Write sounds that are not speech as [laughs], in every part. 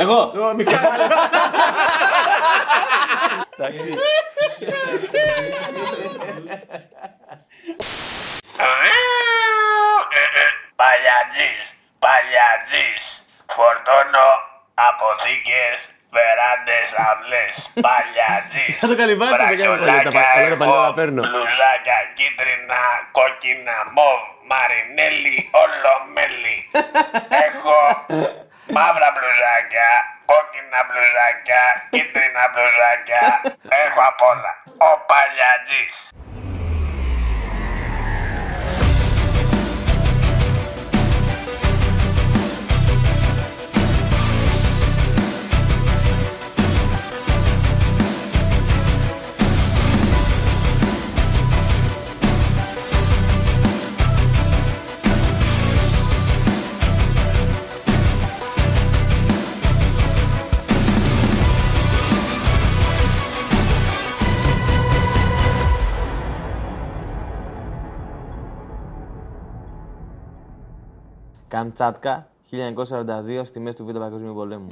Εγώ. Ο Μιχάλης. Παλιατζής, παλιατζής, φορτώνω αποθήκες, βεράντες, αυλές, παλιατζής. Σαν το καλυβάτσι το κάνω παλιά, τα πα- όλα τα παλιά τα παίρνω. Μπλουζάκια κίτρινα, κόκκινα, μοβ, μαρινέλι, όλο μέλι. [laughs] Έχω μαύρα μπλουζάκια, κόκκινα μπλουζάκια, κίτρινα μπλουζάκια. [laughs] Έχω απ' όλα. Ο παλιατζής. Καμτσάτκα 1942 στη μέση του Β' Παγκοσμίου Πολέμου.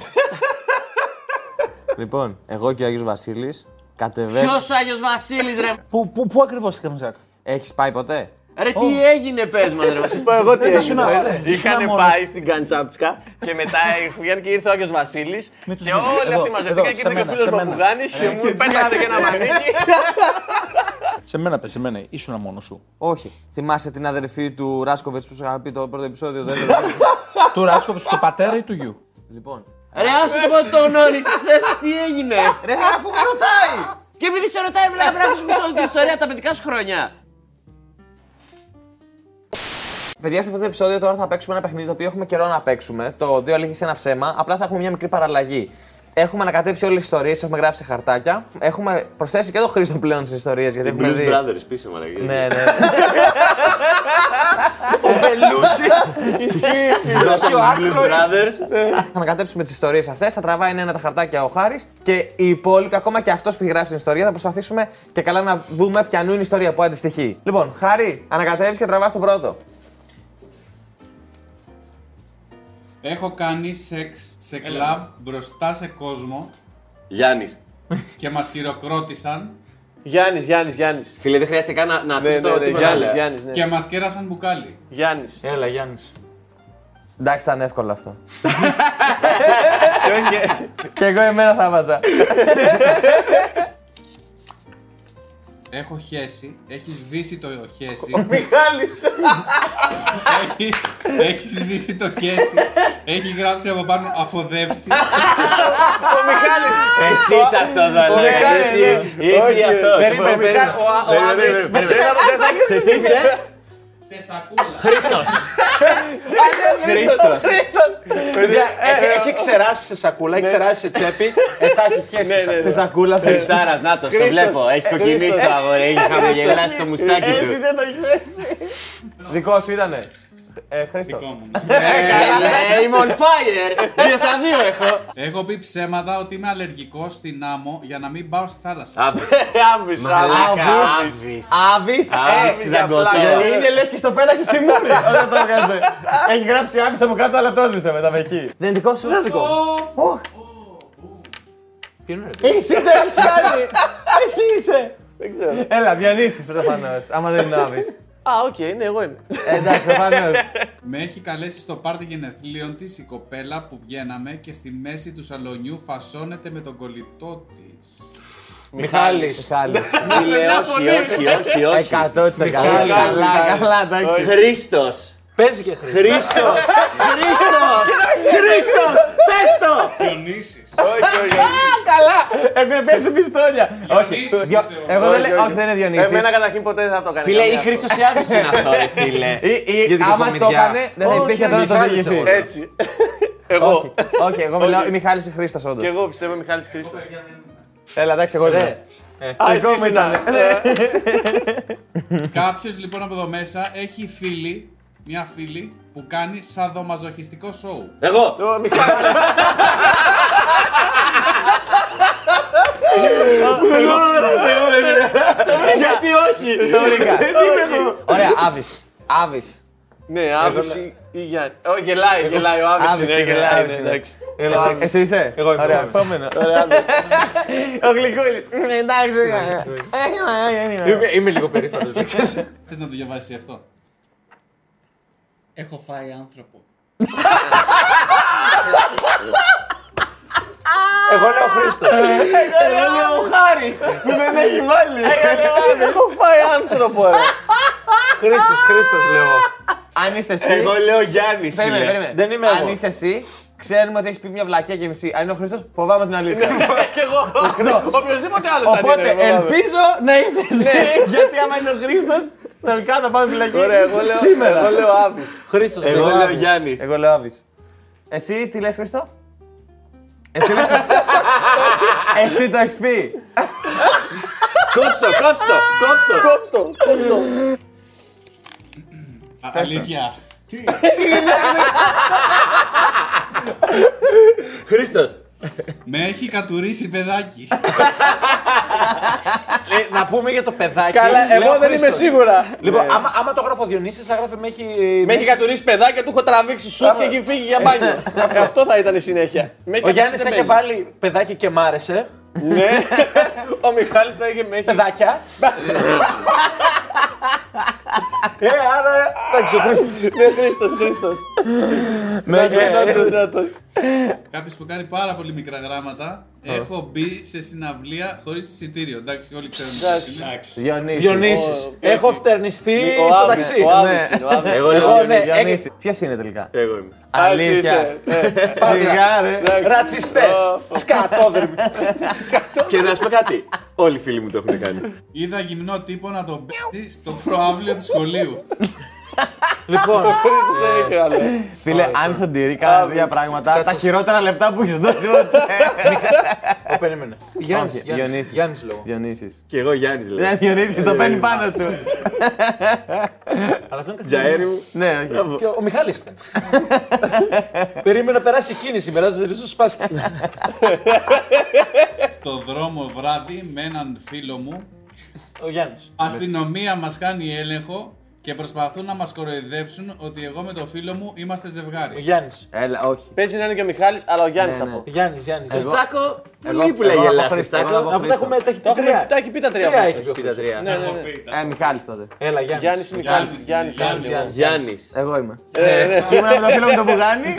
[laughs] λοιπόν, εγώ και ο Άγιος Βασίλης κατεβαίνω. Ποιος Άγιος Βασίλης, ρε; Πού, πού, πού ακριβώς στη Καμτσάκα. Έχεις πάει ποτέ; Ρε, τι έγινε, πες μας, ρε. Να σου πω εγώ τι Δεν θα σου έγινε. να- ρε. ήσουν Είχαν μόνος. πάει στην Καντσάπτσκα και μετά [laughs] βγήκαν και ήρθε ο Άγιος Βασίλης. Με τους Και μήνες. όλοι Εδώ, αυτοί μαζευτήκαν εδώ, και σε ήρθε και ο μένα, φίλος σε μου μένα. Μπουγάνη και μου πέταξε και ένα μανίκι. [laughs] Σε μένα πες, σε μένα. Ήσουν μόνος σου. Όχι. Θυμάσαι την αδερφή του Ράσκοβιτς που σου είχα πει το πρώτο επεισόδιο. Δεν [laughs] του Ράσκοβιτς, του πατέρα ή του γιου. λοιπόν. Ρε, άσε το πότε το γνώρισε, πε μα τι έγινε. Ρε, αφού με ρωτάει! Και επειδή σε ρωτάει, μιλάμε πρέπει να ακούσουμε όλη την ιστορία από τα παιδικά σου χρόνια. Παιδιά, σε αυτό το επεισόδιο τώρα θα παίξουμε ένα παιχνίδι το οποίο έχουμε καιρό να παίξουμε. Το δύο αλήθειες ένα ψέμα. Απλά θα έχουμε μια μικρή παραλλαγή. Έχουμε ανακατέψει όλες τις ιστορίες, έχουμε γράψει σε χαρτάκια. Έχουμε προσθέσει και το Χρήστο πλέον στι ιστορίες γιατί έχουμε Blues δει. Brothers πίσω, μαλακή. Ναι, ναι. Ο Μπελούση. Ισχύει. Δώσαμε στους Blues Brothers. θα ανακατέψουμε τις ιστορίες αυτές. Θα τραβάει ένα τα χαρτάκια ο Χάρης και οι υπόλοιποι, ακόμα και αυτός που έχει γράψει την ιστορία, θα προσπαθήσουμε και καλά να δούμε ποιανού είναι η ιστορία που αντιστοιχεί. Λοιπόν, Χάρη, ανακατεύεις και τραβάς το πρώτο. Έχω κάνει σεξ σε κλαμπ μπροστά σε κόσμο Γιάννης. [laughs] και μας χειροκρότησαν Γιάννης, Γιάννης, Γιάννης. Φίλε, δεν χρειάζεται καν να, να Ναι, ακούσει ναι, το ναι, τι Γιάννης, μεγάλα. Γιάννης. και μας κέρασαν μπουκάλι. Γιάννης. Έλα, Γιάννης. Εντάξει, ήταν εύκολο αυτό. [laughs] και εγώ εμένα θα βάζα. Έχω χέσει, έχεις σβήσει το χέσει. Μιχάλης. έχει, έχεις σβήσει το χέσει. Έχει γράψει από πάνω αφοδεύσει. Ο Μιχάλης. Εσύ είσαι αυτό, Δαλέ. Μιχάλης, Εσύ ναι. εσύ Όχι, αυτός. περίμενε, περίμενε. Ο- ο Περίμενε, Άδρης- περίμενε, περίμενε. Δεν θα- δεν θα έχεις- Σε τι είσαι; σε σακούλα. Χρήστος. Χρήστος. Παιδιά, ε, έχει- έχει ξεράσει σε σακούλα, έχει ξεράσει σε τσέπη. Ε, θα έχει χέσει. Ναι, ναι, ναι. Σε σακούλα θα Χριστάρας, να το, το Χρήστος. βλέπω. Έχει κοκκινήσει Χρήστος. το αγόρι, έχει χαμογελάσει το μουστάκι του. Έσβησε το χέρι. Δικό σου ήτανε. Ε, Χρήστο. Δικό μου. Ε, Είμαι on fire. Δύο στα δύο έχω. Έχω πει ψέματα ότι είμαι αλλεργικός στην άμμο για να μην πάω στη θάλασσα. Άβεις. Άβης, Μαλάκα, Άβης. Άβεις. Άβης, Άβης, ε, δαγκωτό. γιατί είναι λες και στο πέταξε στη μούρη [laughs] όταν το έβγαζε. Έχει γράψει Άβης από κάτω αλλά το έσβησε μετά με εκεί. Δεν είναι δικό σου; Δεν δικό. Εσύ το έχεις κάνει. Εσύ είσαι. Δεν ξέρω. Έλα, διανύσεις προφανώς, άμα δεν είναι ο Άβης. Α, οκ, ναι, εγώ είμαι. Ε, Εντάξει, προφανώς. Με έχει καλέσει στο πάρτι γενεθλίων της η κοπέλα που βγαίναμε και στη μέση του σαλονιού φασώνεται με τον κολλητό της. Μιχάλης. Μιχάλης. [laughs] Φίλε, όχι, όχι, όχι, όχι. Εκατό της εκατό. Μιχάλης, Καλά, Μιχάλης. καλά, εντάξει. Χρήστος. Παίζει και Χρήστος. Χρήστος. Χρήστος. Χρήστος. Πες το. Διονύσης. Όχι, όχι. Καλά, έχουν πέσει πιστόλια. Όχι, Διονύσης, δυο- πιστεύω. εγώ δεν Όχι, λέω, όχι. όχι δεν είναι Διονύσης. Εμένα καταρχήν ποτέ δεν θα το έκανε. Φίλε, ή καμιά. Χρήστος ή Άβης είναι αυτό, ρε φίλε. Ή, ή Γιατί άμα το κομμωδιά. έκανε, δεν θα Όχι, υπήρχε ο τώρα το Μιχάλης διηγηθεί. εγώ. Έτσι. [laughs] Εγώ. Όχι, όχι, εγώ μιλάω η Μιχάλης ή Χρήστος όντως. Και εγώ πιστεύω Μιχάλης Χρήστος. Έλα, εντάξει, εγώ δεν. Α, Εγώ εσύ μου ήταν. ήσουν. [laughs] Κάποιος λοιπόν από εδώ μέσα έχει φίλη, μια φίλη που κάνει σαδομαζοχιστικό σοου. Εγώ. Ο Μιχάλης. Γιατί όχι; Το βρήκα. Ωραία, Άβης. Άβης. Ναι, Άβης ή- ή Γιάννη. Όχι, γελάει, γελάει ο Άβης. Άβης Ναι, είναι, γελάει, Άβης ναι, είναι. εντάξει. Έλα, Έτσι, Εσύ είσαι; Εγώ είμαι, Ωραία, εγώ είμαι. επόμενο. Ο Γλυκούλης. Εντάξει. Είμαι, είμαι λίγο περήφανος. Θες να το διαβάσεις αυτό; Έχω φάει άνθρωπο. Εγώ λέω Χρήστο. Εγώ λέω ο Χάρης που δεν έχει βάλει. Έχω φάει άνθρωπο, ρε. Χρήστο, Χρήστο λέω. Αν είσαι εσύ. Εγώ λέω Γιάννης. Περίμενε, φίλε. περίμενε. Δεν είμαι Αν εγώ. είσαι εσύ, ξέρουμε ότι έχεις πει μια βλακία και μισή. Αν είναι ο Χρήστο, φοβάμαι την αλήθεια. Κι εγώ. Οποιοδήποτε άλλος θα Οπότε είναι. ρε, φοβάμαι. ελπίζω να είσαι εσύ. Γιατί άμα είναι ο Χρήστος, τελικά θα πάμε φυλακή. Ωραία, εγώ λέω. Σήμερα. Εγώ λέω Άβης. Χρήστος. Εγώ λέω Γιάννης. Εγώ λέω Άβης. Εσύ τι λες Χριστό; Εσύ λες... Εσύ το έχεις πει. Κόψω, κόψω, κόψω. Κόψτο, κόψτο. Α, αλήθεια. Χρήστος. Με έχει κατουρίσει παιδάκι. Ε, να πούμε για το παιδάκι. Καλά, λέω εγώ δεν είμαι Χρήστος. σίγουρα. Λοιπόν, Ναι. άμα, άμα το γράφω Διονύσης θα γράφει με έχει. Με έχει κατουρίσει παιδάκια, του έχω τραβήξει σουτ και έχει φύγει για μπάνιο. Ε, Αυτό θα ήταν η συνέχεια. Με έχει Ο Γιάννης κατουρίσει θα είχε παιδάκι. βάλει παιδάκι και μ' άρεσε. Ναι. [laughs] Ο Μιχάλης θα είχε με έχει. Παιδάκια. [laughs] ε, άρα. Εντάξει, ο Χρήστος. Ναι, Χρήστος, Χρήστος. Με Ναι, δυνατός, δυνατός. Κάποιος που κάνει πάρα πολύ μικρά γράμματα. Έχω μπει σε συναυλία χωρίς εισιτήριο. Εντάξει, όλοι ξέρουν. τι είναι. Διονύσης. Διονύσης. Έχω φτερνιστεί Ο στο Άβης, ταξί. ο Άβης Ναι. είναι, ο Άβης. Εγώ Εγώ, λέω ναι, Γιάννης. Διονύση. Ποιος είναι τελικά; Εγώ είμαι. Α, εσύ Αλήθεια. είσαι. Ε, Σιγά ρε. Ρατσιστές. Σκατόδερμοι. [laughs] Και να σου πω κάτι. Όλοι οι φίλοι μου το έχουν κάνει. Είδα γυμνό τύπο να τον πέσει στο προάβλιο του σχολείου. Λοιπόν, Χρήστος δεν έχει άλλο. Φίλε, αν στον τηρεί κάνα δύο πράγματα, τα χειρότερα λεφτά που έχεις δώσει ποτέ. ο, περίμενε. Γιάννης, Όχι, Γιάννης, Διονύσης. Γιάννης λόγω. Διονύσης. Και εγώ Γιάννης λέω. Δεν Διονύσης, το παίρνει πάνω του. Αλλά αυτό είναι καθημερινό. Τζαέρι μου. Ναι, όχι. Και ο Μιχάλης ήταν. Περίμενα να περάσει κίνηση, μετά του ρίξω σπάστη. Στο δρόμο βράδυ με έναν φίλο μου. Ο Γιάννης. Αστυνομία μας κάνει έλεγχο και προσπαθούν να μας κοροϊδέψουν ότι εγώ με το φίλο μου είμαστε Ο ζευγάρι. Γιάννης. Έλα, όχι. Παίζει να είναι και ο Μιχάλης, αλλά ο Γιάννης Ναι, θα ναι. πω. Ο Γιάννης, Γιάννης. Εγώ- Χριστάκο. Εγώ- Πολύ που λέει εγώ γελάς, από Χρήστο, εγώ Χριστάκο. από Αφού τα έχουμε, τα έχει πει Τα έχουμε- τρία. Τα έχει πει τα τρία. Τρία από έχει αυτό. πει. Πει τα τρία. Ναι, ναι, ναι. Ε, Μιχάλης τότε. Έλα, Γιάννης. Γιάννης Μιχάλης. Γιάννης, Γιάννης, Γιάννης. Γιάννης. Γιάννης. Εγώ είμαι. Ε, ναι. Ήμουν με το φίλο μου το Μπουγάνι.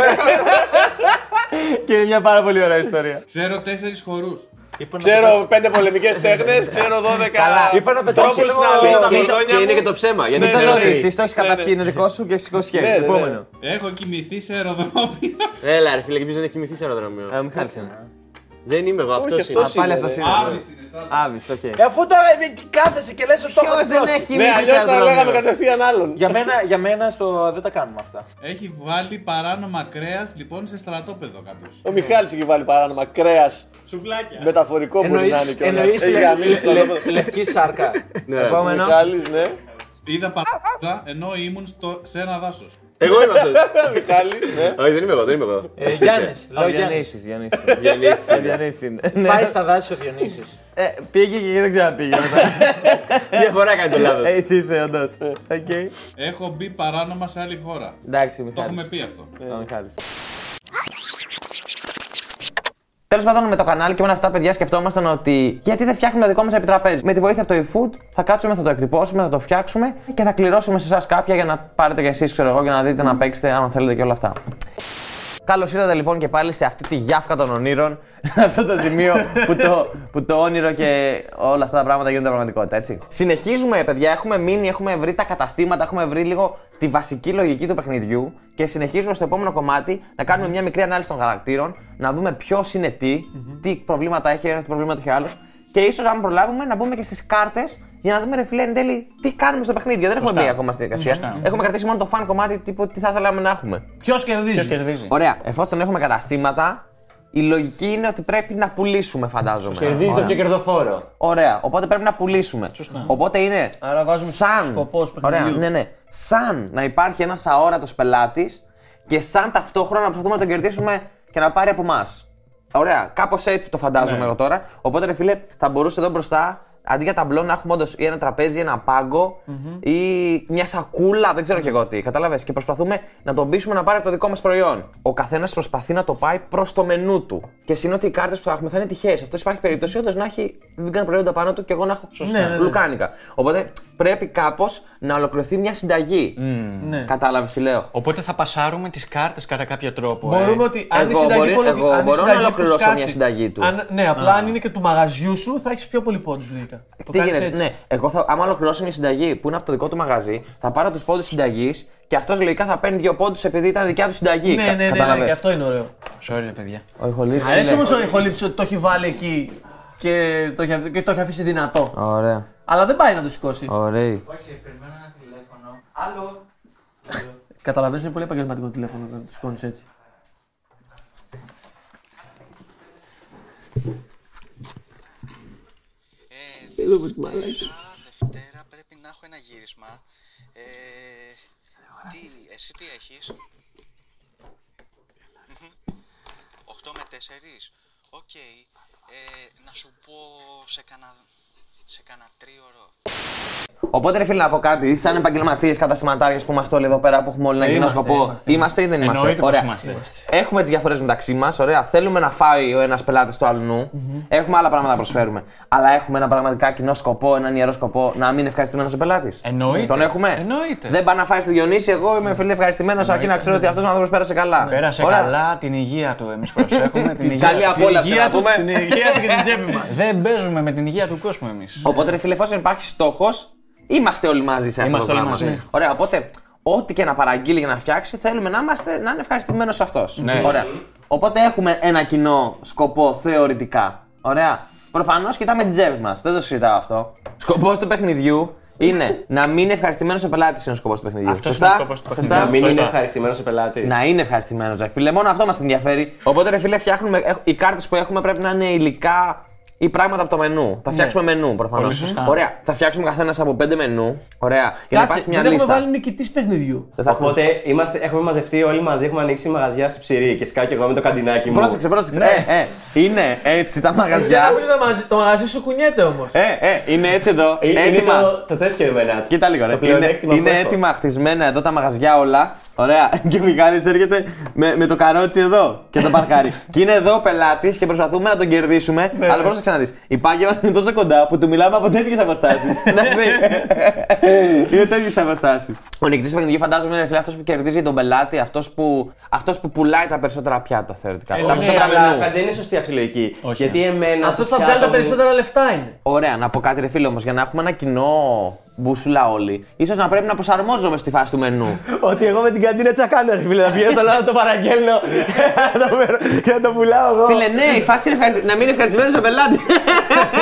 [laughs] και είναι μια πάρα πολύ ωραία ιστορία. Ξέρω τέσσερις χορούς. Είπα να Ξέρω πετάξω- πέντε πολεμικές τέχνες, [laughs] ξέρω 12 Καλά. Είπα να πετάξω τρόπους λίγο να τα λέω τα Και- μυδόνια Και είναι μου. και το ψέμα. Γιατί Ναι, Το ξέρω ναι, ότι ότι- εσύ το έχεις καταπιεί, είναι δικό σου και έχεις σηκώσει χέρι. Ναι, ναι, ναι. Επόμενο. Έχω κοιμηθεί σε αεροδρόμιο. Έλα, ρε φίλε, και ποιος δεν έχει κοιμηθεί σε αεροδρόμιο. Ε, Ο Μιχάλης είναι. Δεν είμαι εγώ, αυτός αυτός είναι. Α, πάλι είναι, αυτός ρε. είναι. Άβης είναι, στάτε. Άβης, οκ. Ε, αφού τώρα ε, κάθεσαι και λες ότι το έχω Ποιος δεν εκδώσει. έχει Ναι, μύτη σε αλλιώς θα αεροδρόμιο. λέγαμε κατευθείαν άλλον. Για μένα, για μένα στο... δεν τα κάνουμε αυτά. Έχει βάλει παράνομα κρέας λοιπόν σε στρατόπεδο κάποιος. Ο Μιχάλης έχει βάλει παράνομα κρέας. Σουβλάκια. Μεταφορικό μπορεί να είναι κιόλας. εννοείς Έχει λε- γαμίσει το λε- λόγο. λευκή σάρκα. Ναι, ρε. Επόμενο. Μιχάλης, ναι. Είδα παρά ενώ ήμουν στο, σε ένα δάσος. Εγώ είμαι αυτός. [laughs] Μιχάλης, ναι. Όχι, δεν είμαι εγώ, δεν είμαι εγώ. Ε, Εσύ Γιάννης, Ο λέω Γιάννης. Διονύσης, Διονύσης. είσαι. [laughs] Διονύσης Ο είναι. Διονύσης είναι. Ναι. Πάει στα δάση ο Διονύσης. Ε, Πήγε και δεν ξαναπήγε μετά. [laughs] Μια φορά κάνει το λάθος. Ε, Εσύ είσαι όντως. Οκ. Έχω μπει παράνομα σε άλλη χώρα. Εντάξει, Το έχουμε Μιχάλης. πει αυτό. Ο Μιχάλης. Τέλος πάντων, με το κανάλι και με όλα αυτά, παιδιά, σκεφτόμασταν ότι γιατί δεν φτιάχνουμε το δικό μας επιτραπέζιο. Με τη βοήθεια από το eFood θα κάτσουμε, θα το εκτυπώσουμε, θα το φτιάξουμε και θα κληρώσουμε σε εσάς κάποια για να πάρετε κι εσείς, ξέρω εγώ, για να δείτε να παίξετε αν θέλετε και όλα αυτά. Καλώς ήρθατε λοιπόν και πάλι σε αυτή τη γιάφκα των ονείρων, σε [laughs] αυτό το σημείο που το, που το όνειρο και όλα αυτά τα πράγματα γίνονται πραγματικότητα, έτσι. Συνεχίζουμε, παιδιά, έχουμε μείνει, έχουμε βρει τα καταστήματα, έχουμε βρει λίγο τη βασική λογική του παιχνιδιού και συνεχίζουμε στο επόμενο κομμάτι να κάνουμε μια μικρή ανάλυση των χαρακτήρων, να δούμε ποιος είναι τι, τι προβλήματα έχει ένας, τι προβλήματα έχει άλλος και ίσως, αν προλάβουμε, να μπούμε και στις κάρτες για να δούμε, ρε φίλε, εν τέλει, τι κάνουμε στο παιχνίδι. Γιατί δεν έχουμε μπει ακόμα στη διαδικασία. Έχουμε κρατήσει μόνο το fan κομμάτι, τύπου τι θα θέλαμε να έχουμε. Ποιος κερδίζει; Ωραία. Εφόσον έχουμε καταστήματα, η λογική είναι ότι πρέπει να πουλήσουμε, φαντάζομαι. Κερδίζει το Ωραία. πιο κερδοφόρο; Ωραία. Οπότε πρέπει να πουλήσουμε. Οπότε είναι. Άρα βάζουμε σαν. σκοπό του Ωραία. παιχνιδιού. Ναι, ναι. Σαν να υπάρχει ένας αόρατος πελάτης και σαν ταυτόχρονα να προσπαθούμε να τον κερδίσουμε και να πάρει από εμά. Ωραία. Κάπως έτσι το φαντάζομαι Ναι. εγώ τώρα. Οπότε, ρε φίλε, θα μπορούσε εδώ μπροστά αντί για ταμπλό να έχουμε όντως ή ένα τραπέζι, ένα πάγκο ή μια σακούλα, δεν ξέρω κι εγώ τι. Κατάλαβες; Και προσπαθούμε να τον πείσουμε να πάρει από το δικό μας προϊόν. Ο καθένας προσπαθεί να το πάει προς το μενού του. Και συν ότι οι κάρτες που θα έχουμε θα είναι τυχαίες. Αυτός υπάρχει περίπτωση όντως να έχει vegan προϊόντα πάνω του και εγώ να έχω Ναι, ναι, ναι. λουκάνικα. Οπότε πρέπει κάπως να ολοκληρωθεί μια συνταγή. Ναι. Κατάλαβες τι λέω; Οπότε θα πασάρουμε τις κάρτες κατά κάποιο τρόπο. Μπορούμε ε. ότι αν η Εγώ συνταγή μπορεί- πολύ- εγώ αν η μπορώ να συνταγή ολοκληρώσω φουσκάσει- μια συνταγή του. Αν, ναι, απλά αν είναι και του μαγαζιού σου θα έχεις πιο πολύ πόντους λογικά. Το Τι κάνεις γίνεται, έτσι. ναι. Εγώ θα, άμα ολοκληρώσω μια συνταγή που είναι από το δικό του μαγαζί, θα πάρω τους πόντους συνταγής και αυτός λογικά θα παίρνει δύο πόντους επειδή ήταν δικιά του συνταγή. Ναι, Κα- ναι, ναι, ναι, κατάλαβες. και αυτό είναι ωραίο. Sorry, ρε παιδιά. Ο ηχολήψης Μ' αρέσει είναι- όμως ο ηχολήψη ότι το έχει βάλει εκεί και το έχει, και το έχει αφήσει δυνατό. Ωραία. Αλλά δεν πάει να το σηκώσει. Ωραία. Καταλαβαίνεις είναι πολύ επαγγελματικό το τηλέφωνο να το σηκώνεις έτσι. Δευτέρα πρέπει να έχω ένα γύρισμα. Ε, τι, εσύ τι έχεις; Μμμ. 8 με 4. Οκ. Ε, να σου πω σε κάνα, σε κάνα τρίωρο. Οπότε ρε φίλε να πω κάτι, σαν επαγγελματίες καταστηματάρχες που είμαστε όλοι εδώ πέρα που έχουμε όλοι ένα κοινό Είμαστε, σκοπό. είμαστε, Είμαστε ή δεν είμαστε; Εννοείται πως Ωραία. είμαστε. Έχουμε τις διαφορές μεταξύ μας. Ωραία. Θέλουμε να φάει ο ένας πελάτη του αλλουνού. Έχουμε άλλα πράγματα να προσφέρουμε. Αλλά έχουμε ένα πραγματικά κοινό σκοπό, έναν ιερό σκοπό να μην είναι ευχαριστημένος ο πελάτης. Εννοείται. Τον έχουμε. Εννοείται. Δεν πάει να φάει στο Διονύση, εγώ είμαι φίλε ευχαριστημένος αρκεί να ξέρω ότι αυτός ο άνθρωπος πέρασε καλά. Πέρασε Ωραία. καλά την υγεία του. Εμείς προσέχουμε την υγεία Καλή του. απόλαυση να του, την πούμε. υγεία του και την τσέπη μας. Δεν παίζουμε με την υγεία του κόσμου εμείς. Οπότε, ρε φίλε, εφόσον υπάρχει στόχος, είμαστε όλοι μαζί σε αυτό Είμαστε το όλοι πράγμα. μαζί. Ωραία, οπότε, ό,τι και να παραγγείλει για να φτιάξει, θέλουμε να, είμαστε, να είναι ευχαριστημένος αυτός. Ναι. Ωραία. Οπότε έχουμε ένα κοινό σκοπό θεωρητικά. Ωραία. Προφανώς κοιτάμε την τσέπη μας. Δεν το συζητάω αυτό. Σκοπός του παιχνιδιού είναι να μην είναι ευχαριστημένος ο πελάτη. Είναι ο σκοπός του παιχνιδιού. Αυτός Σωστά; είναι ο σκοπός του Σωστά; παιχνιδιού. Να μην είναι Σωστά. ευχαριστημένος ο πελάτη. Να είναι ευχαριστημένος, ρε φίλε. Μόνο αυτό μας ενδιαφέρει. Οπότε, ρε φίλε, φτιάχνουμε. έχ- Οι κάρτες που έχουμε πρέπει να είναι υλικά ή πράγματα από το μενού. Θα φτιάξουμε μενού προφανώς. Πολύ σωστά. Ωραία. Θα φτιάξουμε καθένας από πέντε μενού. Ωραία. Για να Κάτσε, υπάρχει μια δεν έχουμε λίστα. βάλει νικητής παιχνιδιού. Δεν θα έχουμε- Οπότε είμαστε, έχουμε μαζευτεί όλοι μαζί, έχουμε ανοίξει μαγαζιά στη ψηρή και σκάω και εγώ με το καντινάκι μου. Πρόσεξε, πρόσεξε. Ε, ε, είναι έτσι τα Για μαγαζιά. το μαγαζί, το μαγαζί σου κουνιέται όμως. Ε, ε, είναι έτσι εδώ. Ε, Είναι έτοιμα. το, το τέτοιο εμένα. Κοίτα λίγο, ρε. Το Είναι, πλεονέκτημα που είναι έχω. έτοιμα χτισμένα εδώ τα μαγαζιά όλα. Ωραία. [laughs] Και ο Μιχάλης έρχεται με, με το καρότσι εδώ και το παρκάρι. [laughs] και είναι εδώ ο πελάτης και προσπαθούμε να τον κερδίσουμε. αλλά πρόσεξε να δει. Η πάγια μα [laughs] είναι τόσο κοντά που του μιλάμε από τέτοιες αποστάσεις. Εντάξει. είναι τέτοιες αποστάσεις. Ο νικητής του παιχνιδιού φαντάζομαι είναι αυτός που κερδίζει τον πελάτη, αυτός που, αυτός που πουλάει τα περισσότερα πιάτα θεωρητικά. τα Όχι, περισσότερα αλλά μενού. δεν είναι σωστή αυτή η λογική. Όχι. Γιατί εμένα. Αυτός το θα βγάλει πιάτο τα μου- περισσότερα λεφτά είναι. Ωραία, να πω κάτι ρε φίλε όμως, για να έχουμε ένα κοινό μπούσουλα όλοι, ίσως να πρέπει να προσαρμόζομαι στη φάση του μενού. Ότι εγώ με την καντίνα τι θα κάνω, ρε φίλε. Θα πηγαίνω στο λάδι να το παραγγέλνω να το φέρω και να το πουλάω εγώ. Φίλε, ναι, η φάση είναι ευχαριστη- να μην είναι ευχαριστημένος ο πελάτης.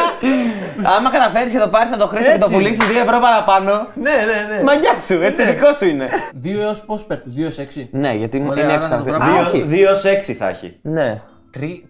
[laughs] Άμα καταφέρεις και το πάρεις να το χρήσει και το Έτσι. πουλήσεις 2 ευρώ παραπάνω, Ναι, ναι, ναι. μαγιά σου, έτσι δικό σου είναι. Δύο έως πόσους παίχτες, δύο σε έξι. Ναι, γιατί Ωραία, είναι άρα 6 να το χαρακτήρε. γράψω. Α, όχι. 2 σε 6 θα έχει. Ναι.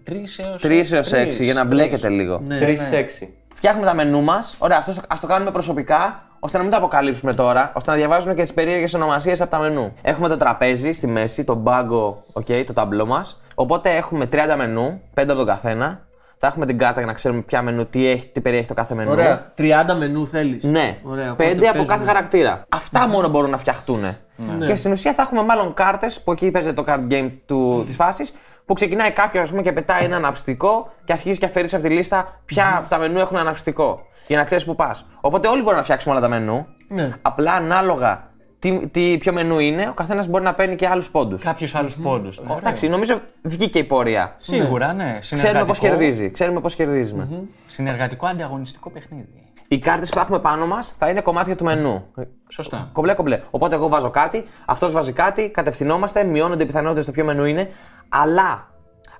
Τρεις έως 3 έως 6 για να μπλέκεται λίγο. Ναι, 3 ναι. σε 6. Φτιάχνουμε τα μενού μας. Ωραία, αυτός ας το κάνουμε προσωπικά, ώστε να μην τα αποκαλύψουμε τώρα, ώστε να διαβάζουμε και τις περίεργες ονομασίες από τα μενού. Έχουμε το τραπέζι στη μέση, το μπάγκο, okay, το ταμπλό μας. Οπότε έχουμε 30 μενού, 5 από τον καθένα. Θα έχουμε την κάρτα για να ξέρουμε ποια μενού, τι, έχει, τι περιέχει το κάθε μενού. Ωραία. 30 μενού θέλεις. Ναι, Ωραία, οπότε πέντε από παίζουμε. κάθε χαρακτήρα. Αυτά μόνο μπορούν να φτιαχτούν. Ναι. Και στην ουσία θα έχουμε μάλλον κάρτες που εκεί παίζεται το card game του, της φάσης που ξεκινάει κάποιος ας πούμε, και πετάει ένα αναψυκτικό και αρχίζει και αφαιρείς από τη λίστα ποια από τα μενού έχουν αναψυκτικό. Για να ξέρεις που πας. Οπότε όλοι μπορούν να φτιάξουμε όλα τα μενού. Ναι. Απλά ανάλογα τι, τι, ποιο μενού είναι, ο καθένας μπορεί να παίρνει και άλλους πόντους. Κάποιους άλλους πόντους. Εντάξει, νομίζω βγήκε η πορεία. Σίγουρα, ναι. Ξέρουμε Συνεργατικό- πώ κερδίζει. Ξέρουμε πώς κερδίζουμε. Συνεργατικό ανταγωνιστικό παιχνίδι. Οι κάρτες που θα έχουμε πάνω μας θα είναι κομμάτια του μενού. Σωστά. Κομπλέ, κομπλέ. Οπότε εγώ βάζω κάτι, αυτός βάζει κάτι, κατευθυνόμαστε, μειώνονται οι πιθανότητες στο ποιο μενού είναι. Αλλά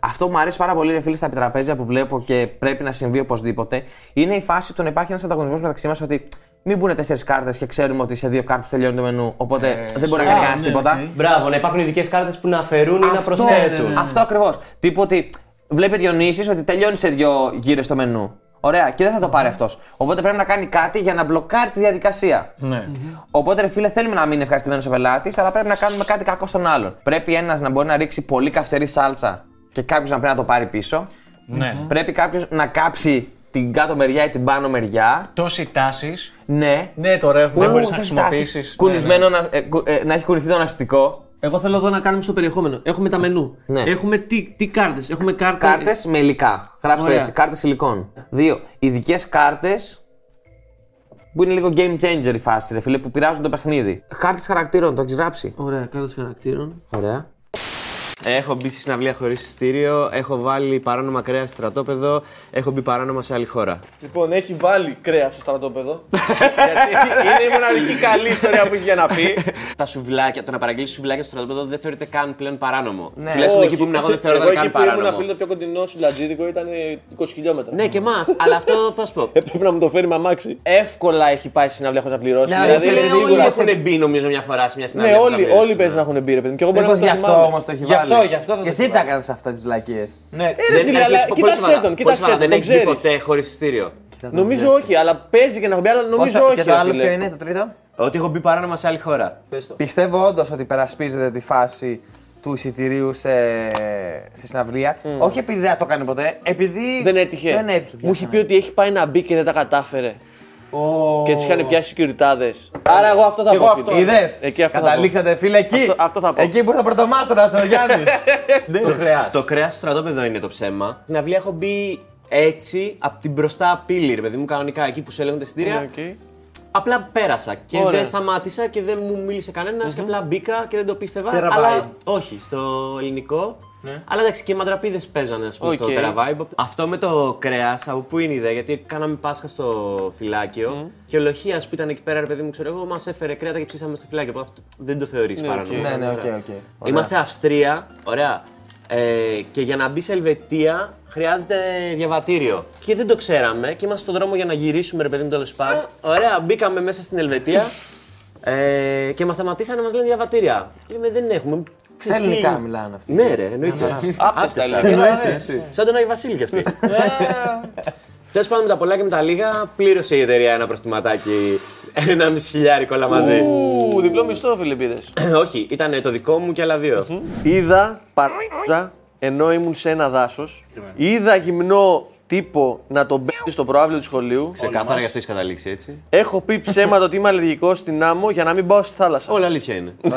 αυτό που μου αρέσει πάρα πολύ, ρε φίλε, στα επιτραπέζια που βλέπω και πρέπει να συμβεί οπωσδήποτε, είναι η φάση του να υπάρχει ένας ανταγωνισμός μεταξύ μας ότι μην μπουν τέσσερις κάρτες και ξέρουμε ότι σε δύο κάρτες τελειώνει το μενού. Οπότε δεν μπορεί να κάνει α, κανένας ναι, τίποτα. οκ. Μπράβο, να υπάρχουν ειδικές κάρτες που να αφαιρούν ή να Αυτό, προσθέτουν. αυτό ακριβώς. Τύπου ότι βλέπει Διονύσης ότι τελειώνει σε δύο γύρες το μενού. Ωραία, και δεν θα το πάρει αυτός. Οπότε πρέπει να κάνει κάτι για να μπλοκάρει τη διαδικασία. Ναι. Οπότε, ρε φίλε, θέλουμε να μην είναι ευχαριστημένος ο πελάτης, αλλά πρέπει να κάνουμε κάτι κακό στον άλλον. Πρέπει ένας να μπορεί να ρίξει πολύ καυτερή σάλτσα και κάποιος να πρέπει να το πάρει πίσω. Ναι. Πρέπει κάποιος να κάψει την κάτω μεριά ή την πάνω μεριά. Τόση τάση. Ναι. Ναι, το ρεύμα. Δεν μπορείς να τόσες χρησιμοποιήσεις. τάσεις. Κουνισμένο να, ε, κου- ε, να έχει κουνηθεί το ναυστικό. Εγώ θέλω εδώ να κάνουμε στο περιεχόμενο. Έχουμε τα μενού. Ναι. Έχουμε τι, τι κάρτες. Έχουμε κάρτα. Κάρτες με υλικά. Γράψτε το Ωραία. έτσι. Κάρτες υλικών. Δύο. Ειδικές κάρτες που είναι λίγο game changer η φάση, ρε φίλε, που πειράζουν το παιχνίδι. Κάρτες χαρακτήρων, το έχεις γράψει; Ωραία, κάρτες χαρακτήρων. Ωραία. Έχω μπει στη συναυλία χωρίς εισιτήριο, έχω βάλει παράνομα κρέας στο στρατόπεδο, έχω μπει παράνομα σε άλλη χώρα. Λοιπόν, έχει βάλει κρέας στο στρατόπεδο. [laughs] γιατί είναι η μοναδική καλή ιστορία που έχει για να πει. Τα σουβλάκια, το να παραγγείλεις σουβλάκια στο στρατόπεδο δεν θεωρείται καν πλέον παράνομο. Ναι. Τουλάχιστον Όχι. εκεί που ήμουν εγώ δεν Εγώ θεωρείται εκεί καν που ήμουν φίλο παράνομο. το πιο κοντινό σουλατζίδικο ήταν 20 χιλιόμετρα. Ναι, και εμάς, αλλά αυτό πώς πω. Έπρεπε να μου το φέρει με αμάξι. Εύκολα έχει πάει στη συναυλία χωρίς να πληρώσει. Ναι, δηλαδή, ρε, Φίλε, σίγουρα όλοι σε- έχουν μπει νομίζω μια φορά σε μια ναι, συναυλία. όλοι, που θα όλοι βρεις, παίζει ναι. να έχουν μπει, ρε παιδί μου. Και εγώ μπορεί Μήπως να γι' μην το αυτό θυμάμαι. όμως το έχει Γι' βάλει. Αυτό, γι' αυτό θα το Και εσύ θυμάμαι. τα έκανες αυτά τις βλακίες. Ναι, Ε, ρε φίλε, αλλά κοίταξε τον, κοίταξε τον, Δεν τον έχεις μπει ξέρεις. ποτέ χωρί εισιτήριο. Νομίζω όχι, αλλά παίζει και να έχω μπει, αλλά νομίζω Πόσα- όχι. Και το ρε άλλο φίλε. ποιο είναι, το τρίτο; Ότι έχω μπει παράνομα σε άλλη χώρα. Πιστεύω όντως ότι περασπίζεται τη φάση του εισιτηρίου σε, σε συναυλία. Όχι επειδή δεν το έκανε ποτέ, επειδή. Δεν έτυχε. Δεν έτυχε. Μου έχει πει ότι έχει πάει να μπει και δεν τα κατάφερε. Και τις είχαν πιάσει οι σεκιουριτάδες. Άρα εγώ αυτό θα πω. φίλε. Είδες; Εκεί αυτό θα Καταλήξατε, φίλε, εκεί. Αυτό- αυτό θα πω. Εκεί που ήρθε πρωτομάστορα ο Γιάννης. [laughs] Το κρέας. Το κρέας στο στρατόπεδο είναι το ψέμα. Στην αυλή έχω μπει έτσι από την μπροστά πύλη, ρε παιδί μου, κανονικά εκεί που σου έλεγχαν τα εισιτήρια. Οκ. Απλά πέρασα και Ωραία. δεν σταμάτησα και δεν μου μίλησε κανένας και απλά μπήκα και δεν το πίστευα. Terra αλλά Vibe. όχι, στο ελληνικό. Αλλά εντάξει, και οι μαντραπίδες παίζανε ας πούμε, στο OK. Terra Vibe. Αυτό με το κρέας, από πού είναι η ιδέα, γιατί κάναμε Πάσχα στο φυλάκιο και ο Λοχίας που ήταν εκεί πέρα, ρε παιδί μου, ξέρω εγώ, μας έφερε κρέατα και ψήσαμε στο φυλάκιο. Αυτό δεν το θεωρείς Ναι, παράνομο. οκ. Ναι, ναι, OK, OK. Είμαστε Αυστρία, ωραία. Ε, και για να μπει σε Ελβετία χρειάζεται διαβατήριο. Και δεν το ξέραμε και είμαστε στον δρόμο για να γυρίσουμε, ρε παιδί μου, τέλος πάντων. Ωραία, μπήκαμε μέσα στην Ελβετία ε, και μας σταματήσανε να μας λένε διαβατήρια. Λέμε δεν έχουμε. Στα ελληνικά μιλάνε αυτοί. Ναι, ρε, εννοείται. Άπτεστα ελληνικά. Σαν τον Άγιο Βασίλη κι αυτοί. Τέλος πάντων, με τα πολλά και με τα λίγα, πλήρωσε η εταιρεία ένα προστιματάκι ένα μισή χιλιάρικο όλα μαζί. Ου, διπλό μισθό, φίλε, πήρες. [clears throat] Όχι, ήταν το δικό μου και άλλα δύο. Είδα παρούζα ενώ ήμουν σε ένα δάσος. Είδα γυμνό τύπο να τον μπαίνει στο προάβλιο του σχολείου. Ξεκάθαρα γι' αυτό έχεις καταλήξει έτσι. Έχω πει ψέματα ότι είμαι αλλεργικό στην άμμο για να μην πάω στη θάλασσα. Όλα αλήθεια είναι. [laughs]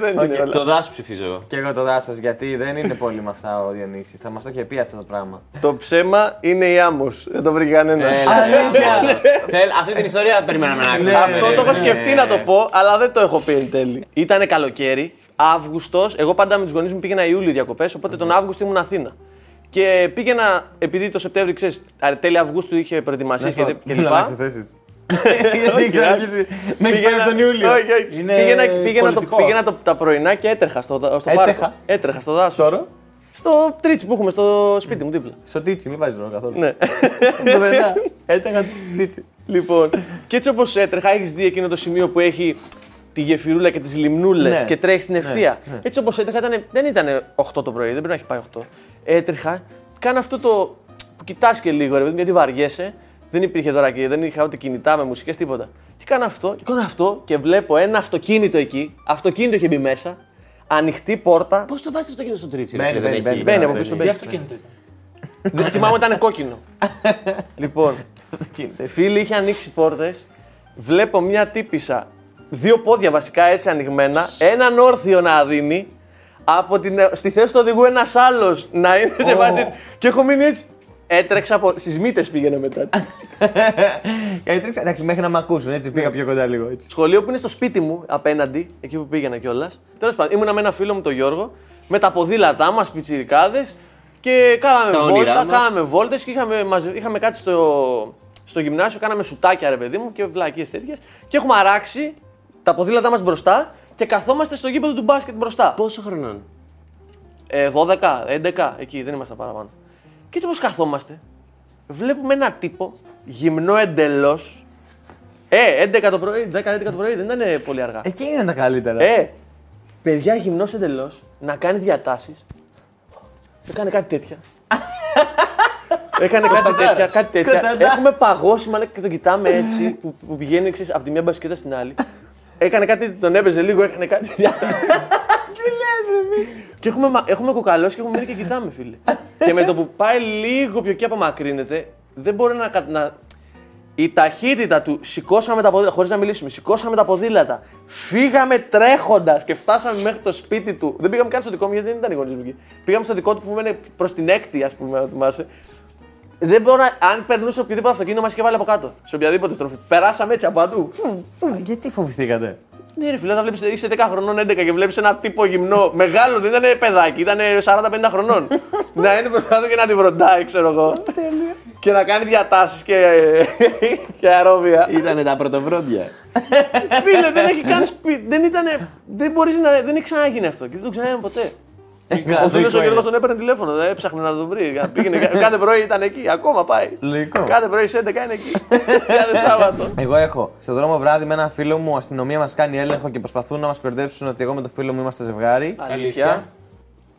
Δεν είναι όλα. Το δάσος ψηφίζω εγώ. Και εγώ το δάσος, γιατί δεν είναι πολύ με αυτά ο Διονύσης. Θα μας το είχε πει αυτό το πράγμα. Το ψέμα είναι η άμμος. Δεν το βρήκε κανένας. Αλήθεια! Θέλ, αυτή την ιστορία περιμέναμε να ακούσουμε. Αυτό το έχω σκεφτεί να το πω, αλλά δεν το έχω πει εν τέλει. Ήταν καλοκαίρι, Αύγουστος. Εγώ πάντα με τους γονείς μου πήγαινα Ιούλιο διακοπές, οπότε τον Αύγουστο ήμουν Αθήνα. Και πήγαινα, επειδή το Σεπτέμβρη, ξέρεις, τέλη Αυγούστου είχε προετοιμασίες και, και λοιπά. Γιατί έχει αρχίσει μέχρι Πήγαινα- τον Ιούλιο. Όχι, όχι. Είναι Πήγαινα, πήγαινα, το, πολιτικό. πήγαινα το, τα πρωινά και έτρεχα στο, στο Έτρεχα. πάρκο. Έτρεχα στο δάσος. Τώρα, Στο τρίτσι που έχουμε στο σπίτι μου δίπλα. στο τίτσι, μην βάζεις ρόλο καθόλου. Ναι. Το μετά, έτρεχα τίτσι. λοιπόν, και έτσι όπως έτρεχα, έχεις δει εκείνο το σημείο που έχει τη γεφυρούλα και τις λιμνούλες Ναι. και τρέχει στην ευθεία. Έτσι όπως έτρεχα, ήταν, δεν ήταν 8 το πρωί, δεν πρέπει να έχει πάει 8. Έτρεχα, κάνω αυτό το που κοιτάς και λίγο, ρε παιδί μου, γιατί βαριέσαι. Δεν υπήρχε τώρα και δεν είχα ούτε κινητά με μουσικές, τίποτα. Τι κάνω αυτό, και κάνω αυτό; Και βλέπω ένα αυτοκίνητο εκεί. Αυτοκίνητο είχε μπει μέσα. Ανοιχτή πόρτα. Πώς το βάζεις το κίνητο στο τρίτσι, Μπαίνει, ρε, δεν μπαίνει, έχει- μπαίνει, Μπαίνει από μπαίνει. πίσω. Τι μπαίνει. αυτοκίνητο ήταν; Δεν θυμάμαι ήταν κόκκινο. [laughs] λοιπόν, φίλοι είχε ανοίξει πόρτες. Βλέπω μια τύπησα, δύο πόδια βασικά έτσι ανοιγμένα, έναν όρθιο να δίνει. Από την, στη θέση του οδηγού ένας άλλος να είναι σε βάση. της- Και έχω μείνει έτσι. Έτρεξα από. Στις μύτες πήγαινε μετά. Και [laughs] έτρεξα, εντάξει, μέχρι να με ακούσουν, έτσι πήγα πιο κοντά λίγο έτσι. Σχολείο που είναι στο σπίτι μου απέναντι, εκεί που πήγαινα κιόλας. Τέλος πάντων, ήμουνα με ένα φίλο μου, τον Γιώργο, με τα ποδήλατά μας, πιτσιρικάδες και κάναμε Τα όνειρά βόλτα, μας. κάναμε βόλτες και είχαμε, μαζε- είχαμε κάτι στο, στο γυμνάσιο, κάναμε σουτάκια ρε παιδί μου και βλακίες τέτοιες. Και έχουμε αράξει τα ποδήλατά μας μπροστά και καθόμαστε στο γήπεδο του μπάσκετ μπροστά. Πόσο χρονών. Ε, 12, 11, εκεί δεν ήμασταν παραπάνω. Και έτσι όπως καθόμαστε, βλέπουμε ένα τύπο γυμνό εντελώς. Ε, 11 το πρωί, 10-11 το πρωί, δεν ήταν πολύ αργά. Εκεί είναι τα καλύτερα. Ε, παιδιά γυμνός εντελώς, να κάνει διατάσεις. Έκανε κάτι τέτοια. [laughs] Έκανε κάτι τέτοια, κάτι τέτοια. Κωνσταντάρας. Έχουμε παγώσει μάλλον και τον κοιτάμε έτσι που, που πηγαίνει ξέρεις, από τη μια μπασκέτα στην άλλη. Έκανε κάτι, τον έπαιζε λίγο, έκανε κάτι. [laughs] Τι λες, ρε Και έχουμε, μα- έχουμε κοκαλώσει και έχουμε μείνει και κοιτάμε, φίλε. και με το που πάει λίγο πιο εκεί απομακρύνεται, δεν μπορεί να, κα- να. Η ταχύτητα του, σηκώσαμε τα ποδήλατα, χωρίς να μιλήσουμε, σηκώσαμε τα ποδήλατα, φύγαμε τρέχοντας και φτάσαμε μέχρι το σπίτι του. Δεν πήγαμε καν στο δικό μου γιατί δεν ήταν οι γονείς μου εκεί. Πήγαμε στο δικό του που μένει προς την έκτη, ας πούμε, να θυμάσαι. Δεν μπορώ να. Αν περνούσε οποιοδήποτε αυτοκίνητο, μας είχε βάλει από κάτω. Σε οποιαδήποτε στροφή. Περάσαμε έτσι από παντού. Φου, φου. Γιατί φοβηθήκατε; Ναι, ρε φίλε, θα βλέπεις, είσαι 10 χρονών, 11 και βλέπεις ένα τύπο γυμνό. Μεγάλο, δεν ήταν παιδάκι, ήταν 40-50 χρονών. [laughs] να είναι μπροστά του και να τη βροντάει, ξέρω εγώ. και να κάνει διατάσεις και, [laughs] και αερόβια. Ήτανε τα πρωτοβρόντια. [laughs] φίλε, δεν έχει καν σπίτι. Δεν, ήτανε, δεν, μπορείς να, δεν έχει ξαναγίνει αυτό και δεν το ξαναγίνει ποτέ. Ο φίλος ο Γιώργος τον έπαιρνε τηλέφωνο, δεν έψαχνε να τον βρει. Πήγαινε, κάθε πρωί ήταν εκεί, ακόμα πάει. Λογικό. Κάθε πρωί σε 11 είναι εκεί. [laughs] Κάθε Σάββατο. Εγώ έχω στον δρόμο βράδυ με ένα φίλο μου, αστυνομία μας κάνει έλεγχο και προσπαθούν να μας κορδέψουν ότι εγώ με το φίλο μου είμαστε ζευγάρι. Αλήθεια.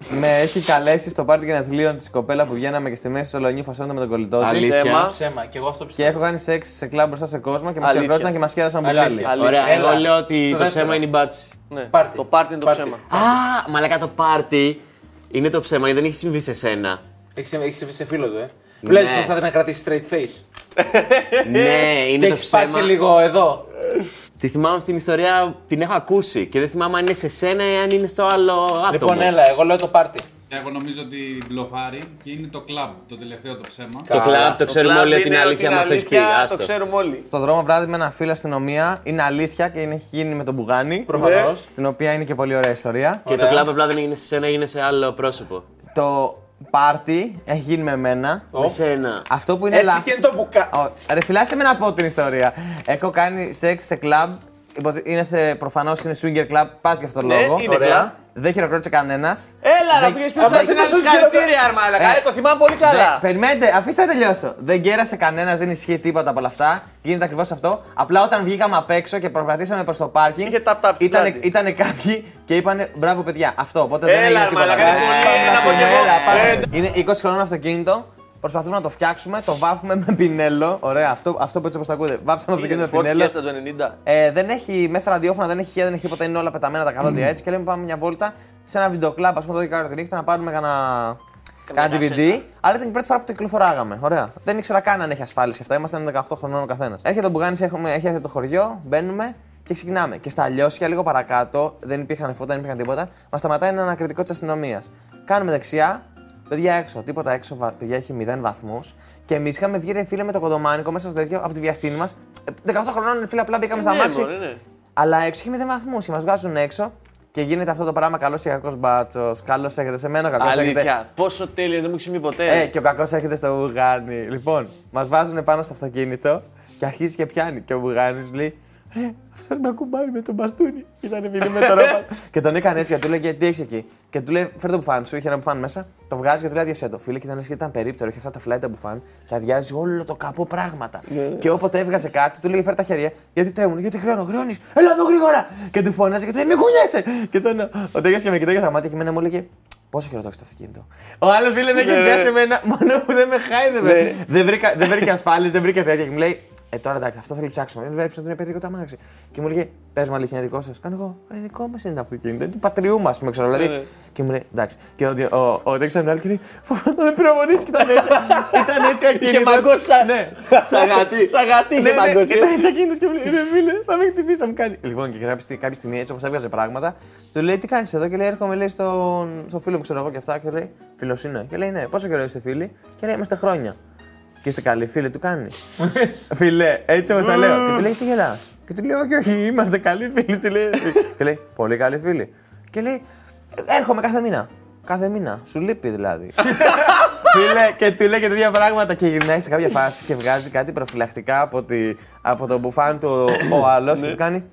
Με έχει καλέσει στο πάρτι γενεθλίων τη κοπέλα που βγαίναμε και στη μέση του Σαλονιού φασώντα με τον κολλητό της. Αλήθεια. Ψέμα. Ψέμα, και εγώ αυτό Και πιστεύω. έχω κάνει σεξ σε κλαμπ μπροστά σε κόσμο και μας Αλήθεια. χειροκρότησαν και μας χαίρασαν Αλήθεια. μπουκάλι. Αλήθεια. Ωραία, Έλα. εγώ λέω ότι Το το, δεύτερο. ψέμα είναι η μπάτση. Ναι. Πάρτι. Το πάρτι είναι το Πάρτι. ψέμα. Α, μαλακά το πάρτι είναι το ψέμα γιατί δεν έχει συμβεί σε σένα. Έχεις έχεις συμβεί σε φίλο του, ε. Που λες Ναι. προσπαθεί να κρατήσει straight face. ναι, είναι και το έχεις σπάσει ψέμα. λίγο εδώ. Τη θυμάμαι αυτή την ιστορία, την έχω ακούσει και δεν θυμάμαι αν είναι σε σένα ή αν είναι στο άλλο άτομο. Λοιπόν, έλα, εγώ λέω το πάρτι. Εγώ νομίζω ότι μπλοφάρει και είναι το κλαμπ, το τελευταίο το ψέμα. Το κλαμπ το ξέρουμε κλαμπ όλοι ότι είναι είναι αλήθεια, μα το έχει πει. αλήθεια, άστο. Το ξέρουμε όλοι. Στον δρόμο βράδυ με ένα φίλο αστυνομία είναι αλήθεια και είναι- έχει γίνει με τον Μπουγάνη. Προφανώς. Την οποία είναι και πολύ ωραία ιστορία. Και το κλαμπ απλά δεν έγινε σε σένα, έγινε σε άλλο πρόσωπο. Το πάρτι έχει γίνει με μένα. Με σένα. Αυτό που είναι Έτσι λάθος- και είναι το μπουκά. Ω, Ρε φιλάσε με να πω την ιστορία. Έχω κάνει σεξ σε κλαμπ. Υποθε- Είναι προφανώς είναι swinger club, πας για αυτόν τον Ναι, λόγο. είναι κλαμπ. Δεν χειροκρότησε κανένας. Έλα, να Δεν- πήγε πίσω δεν- να είναι συγχαρητήρια, αρμάλα. Ε. Το θυμάμαι πολύ καλά. Περιμένετε, αφήστε να τελειώσω. Δεν κέρασε κανένας, δεν ισχύει τίποτα από όλα αυτά. Γίνεται ακριβώς αυτό. Απλά όταν βγήκαμε απ' έξω και προπρατήσαμε προς το πάρκινγκ, Είχε tap-tap στην ήταν, πλάτη. ήτανε κάποιοι και είπανε μπράβο παιδιά. Αυτό. Οπότε δεν Έλα, έγινε τίποτα. μαλάκα, Ε, ε, να πω κι εγώ. έλα, πάμε. Ε, Είναι 20 χρόνων αυτοκίνητο. Προσπαθούμε να το φτιάξουμε, το βάφουμε με πινέλο. Ωραία, αυτό, αυτό που έτσι όπως το ακούτε. Βάψαμε το αυτοκίνητο με Ford πινέλο. Fiesta το 90. Ε, δεν έχει μέσα ραδιόφωνα, δεν έχει χέρια, δεν έχει τίποτα, είναι όλα πεταμένα τα καλώδια έτσι. Και λέμε πάμε μια βόλτα σε ένα βιντεοκλαμπ, ας πούμε, εδώ και κάτω τη νύχτα να πάρουμε κανένα. Κάνα DVD, αλλά ήταν η πρώτη φορά που το κυκλοφοράγαμε. Ωραία. Δεν ήξερα καν αν έχει ασφάλιση και αυτά. Ήμασταν 18 χρονών ο καθένας. Έρχεται ο Μπουγάνης, έχουμε, έχει έρθει από το χωριό, μπαίνουμε και ξεκινάμε. Και στα αλλιώσια λίγο παρακάτω, δεν υπήρχαν φώτα, δεν υπήρχαν τίποτα, μας σταματάει ένα ανακριτικό της αστυνομίας. Κάνουμε δεξιά, παιδιά έξω, τίποτα έξω, βα- παιδιά έχει 0 βαθμούς. Και εμείς είχαμε βγει ρε φίλε με το κοντομάνικο μέσα στο τέτοιο από τη βιασύνη μας. 18 χρονών ρε φίλε, απλά μπήκαμε στα Ναι, μάξι. μωρέ, ναι. Αλλά έξω έχει 0 βαθμούς και μας βγάζουν έξω και γίνεται αυτό το πράγμα καλός ή κακός μπάτσος. Καλός έρχεται σε μένα, κακός έρχεται. Αλήθεια. Πόσο τέλειο, δεν μου έχει συμβεί ποτέ. Ε, και ο κακός έρχεται στο Μπουγάνι. Λοιπόν, μας βάζουν πάνω στο αυτοκίνητο και αρχίζει και πιάνει. Και ο Μπουγάνι λέει: Ρε, αυτό με ακουμπάει με τον μπαστούνι. Ήταν φίλοι με το ρόπα. [laughs] και τον έκανε έτσι και του λέγε: Τι έχεις εκεί; Και του λέει: Φέρε το μπουφάν σου. Είχε ένα μπουφάν μέσα. Το βγάζει και του λέει: Αδειασέ το. Φίλε, και ήταν, ήταν περίπτερο. Είχε αυτά τα φλάιτα μπουφάν και αδειάζει όλο το καπό πράγματα. και όποτε έβγαζε κάτι, του λέει: Φέρε τα χέρια. Γιατί τρέμουν, γιατί χρεώνω, χρεώνει. Έλα εδώ γρήγορα. Και του φώναζε και του λέει: Μην κουνιέσαι. Και τον, ο Τέγια και με κοιτάει στα μάτια και εμένα μου έλεγε: Πόσο καιρό το έχεις το αυτοκίνητο. Ο άλλος φίλε με έχει Ναι, πιάσει ναι. εμένα, μόνο που δεν με χάιδευε. Ναι. δεν, βρήκα, δεν βρήκε ασφάλιση, δεν βρήκε τέτοια. Και μου λέει, Ε, τώρα εντάξει, αυτό θέλει ψάξουμε. Δεν βλέπεις ότι είναι περίπου το αμάξι. Και μου λέγε, Πες μου αλήθεια, είναι δικό σας. Κάνω εγώ, ρε δικό μας είναι το αυτοκίνητο. Είναι του πατριού μας, πούμε, ξέρω. Δηλαδή. Ναι, ναι. Και μου λέει, εντάξει. Και ο, ο, ο, ο Τέξα την άλλη και λέει, Φοβάμαι να με πυροβολήσει και ήταν έτσι. [laughs] ήταν έτσι ακίνητο. Είχε μαγκώσει σαν- Ναι. Σαν γατί. Σαν γατί Ναι, είχε ναι, μαγκώσει. ήταν έτσι ακίνητος και μου λέει: Ρε φίλε, θα με χτυπήσει, θα μου κάνει. Λοιπόν, και κάποια στιγμή- κάποια στιγμή έτσι όπως έβγαζε πράγματα, του λέει: Τι κάνεις εδώ και λέει: Έρχομαι λέει, στον, στο φίλο μου, ξέρω εγώ και αυτά. Και λέει: Φίλο είναι. Και λέει: Ναι, πόσο καιρό είστε φίλοι; Και λέει: Είμαστε χρόνια. Και είστε καλοί φίλοι, του κάνει. Φιλέ, έτσι όπως τα λέω. Και του λέει: Τι γελάς. Και του λέει: Όχι, όχι, είμαστε καλοί φίλοι. Τι λέει. και λέει: Πολύ καλοί φίλοι. Και λέει: Έρχομαι κάθε μήνα. Κάθε μήνα. Σου λείπει δηλαδή. Φίλε, και του λέει και τέτοια πράγματα και γυρνάει σε κάποια φάση και βγάζει κάτι προφυλακτικά από, τη, από το μπουφάν του ο άλλος και του κάνει.